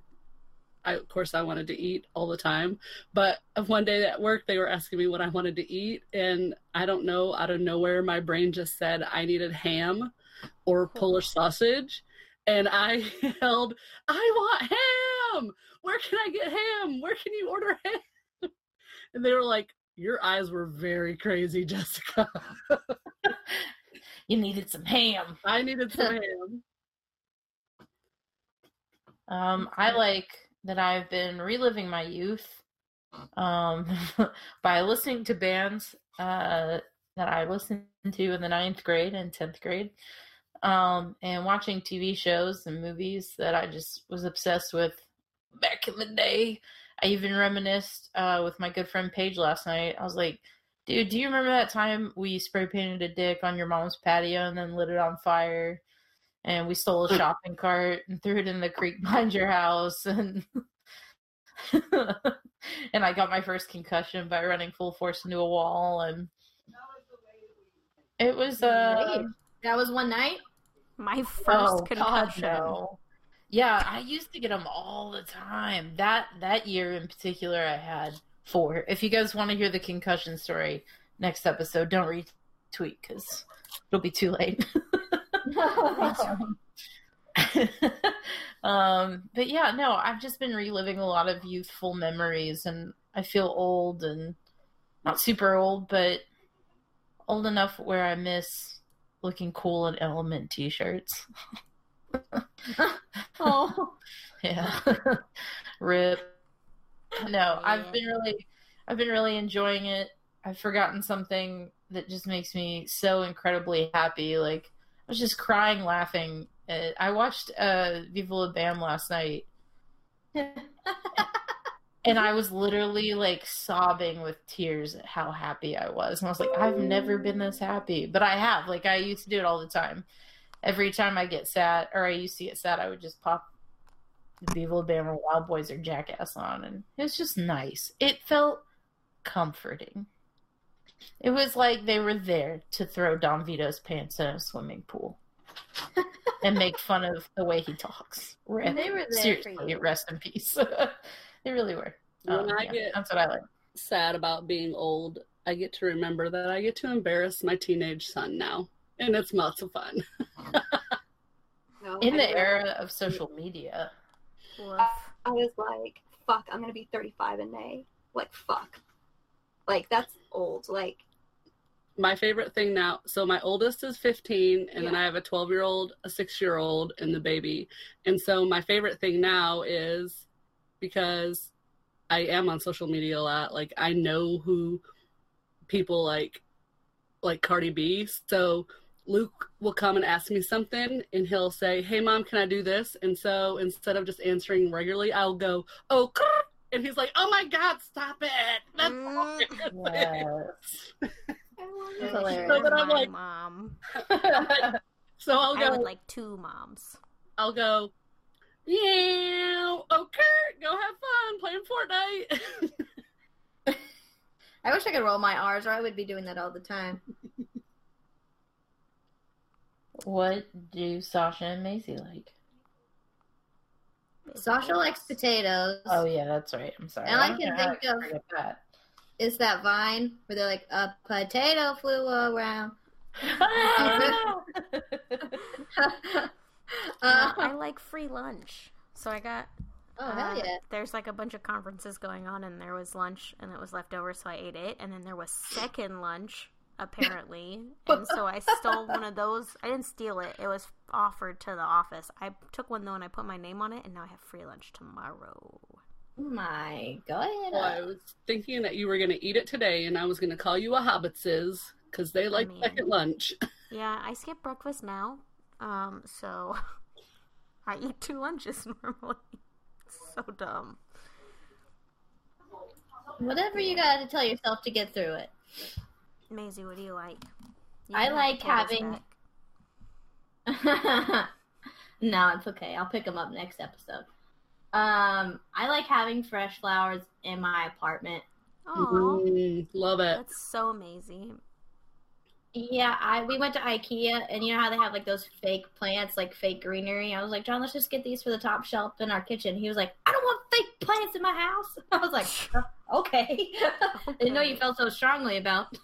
I of course I wanted to eat all the time. But one day at work, they were asking me what I wanted to eat, and I don't know, out of nowhere, my brain just said I needed ham or Polish sausage, and I yelled, "I want ham! Where can I get ham? Where can you order ham?" And they were like, "Your eyes were very crazy, Jessica. you needed some ham. I needed some ham." Um, I like that I've been reliving my youth um, by listening to bands uh, that I listened to in the ninth grade and tenth grade, um, and watching TV shows and movies that I just was obsessed with back in the day. I even reminisced uh, with my good friend Paige last night. I was like, "Dude, do you remember that time we spray painted a dick on your mom's patio and then lit it on fire?" And we stole a shopping cart and threw it in the creek behind your house and and I got my first concussion by running full force into a wall and it was uh Wait, that was one night. My first oh god concussion. no. Yeah I used to get them all the time. That that year in particular I had four. If you guys want to hear the concussion story next episode don't retweet because it'll be too late um, but yeah, no, I've just been reliving a lot of youthful memories, and I feel old and not super old, but old enough where I miss looking cool in Element t-shirts. Oh, Yeah, rip. No, I've been really, I've been really enjoying it. I've forgotten something that just makes me so incredibly happy. Like was just crying, laughing. Uh, I watched uh, Viva La Bam last night, and I was literally like sobbing with tears at how happy I was. And I was like, I've never been this happy, but I have. Like I used to do it all the time. Every time I get sad, or I used to get sad, I would just pop Viva La Bam or Wildboyz or Jackass on, and it was just nice. It felt comforting. It was like they were there to throw Don Vito's pants in a swimming pool and make fun of the way he talks. Rip. They were there for Seriously, you. rest in peace. they really were. When Um, I yeah, get that's what I like. sad about being old, I get to remember that I get to embarrass my teenage son now, and it's lots of fun. No, In I the know. era of social media. Woof. I was like, fuck, I'm gonna be 35 in May. Like, fuck. Like, that's old. Like, My favorite thing now, so my oldest is 15, and then I have a 12 year old, a six year old, and the baby. And so my favorite thing now is because I am on social media a lot, like I know who people like, like Cardi B. So Luke will come and ask me something, and he'll say, Hey, mom, can I do this? And so instead of just answering regularly, I'll go, Oh, grr," and he's like, Oh my God, stop it. That's Mm. Yes. Hilarious. So then I'm like- mom. so I'll I go, would like two moms. I'll go, yeah, okay, go have fun playing Fortnite. I wish I could roll my R's, or I would be doing that all the time. what do Sasha and Maisie like? Sasha likes potatoes. Oh yeah, that's right. I'm sorry. And I don't can think I of- forget that. It's that vine where they're like, a potato flew around. Ah! Yeah, uh, I like free lunch. So I got oh, hell Uh, yeah. There's like a bunch of conferences going on, and there was lunch, and it was left over, so I ate it. And then there was second lunch, apparently, and so I stole one of those. I didn't steal it; it was offered to the office. I took one though, and I put my name on it, and now I have free lunch tomorrow. Oh my, go ahead. well, I was thinking that you were going to eat it today, and I was going to call you a Hobbitses because they like mean- second lunch. Yeah, I skip breakfast now, um, so I eat two lunches normally. so dumb. Whatever you got to tell yourself to get through it. Maisie, what do you like? You I like having- no, it's okay. I'll pick them up next episode. Um, I like having fresh flowers in my apartment. Aw, Mm, love it. that's so amazing. Yeah, I we went to IKEA and you know how they have like those fake plants, like fake greenery. I was like, John, let's just get these for the top shelf in our kitchen. He was like, I don't want fake plants in my house. I was like, "Uh, okay. Didn't know you felt so strongly about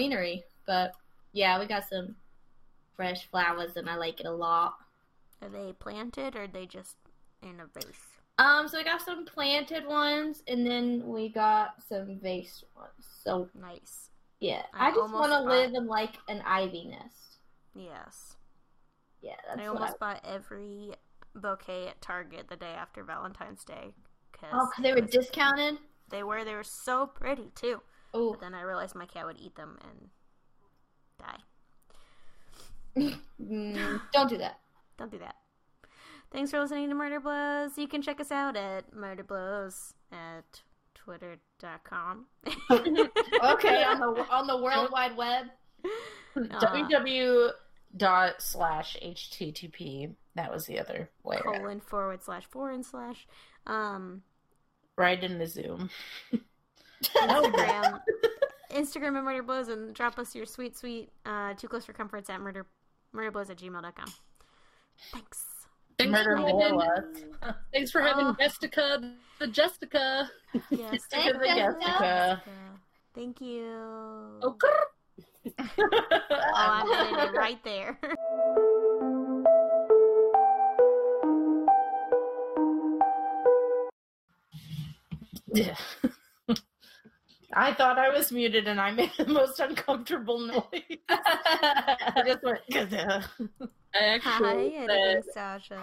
greenery, but yeah, we got some fresh flowers and I like it a lot. Are they planted or are they just in a vase? Um, so we got some planted ones and then we got some vase ones. So Nice. yeah, I I, just want to live in like an ivy nest. Yes. Yeah, that's I what almost I bought every bouquet at Target the day after Valentine's Day. Cause Oh, 'cause they were was- discounted. They were. They were so pretty too. Oh, But then I realized my cat would eat them and die. mm, don't do that. Don't do that. Thanks for listening to Murder Blows. You can check us out at Murder Blows at twitter.com. Okay, on the on the World Wide Web. Uh, www dot slash http. That was the other way. around. colon forward slash forward slash. Um, Right in the Zoom. Instagram, Instagram at Murder Blows, and drop us your sweet, sweet, uh, too close for comforts at murder, murderblows at gmail.com. Thanks. Thanks Murder for having, us. thanks for having Oh. Jessica, the Jessica. Yes. Thanks, Jessica. Jessica. Thank you. Oh, grr. Oh, I'm editing right there. Yeah. I thought I was muted and I made the most uncomfortable noise. I just went, "Gah." I Hi, actually said editing Sasha.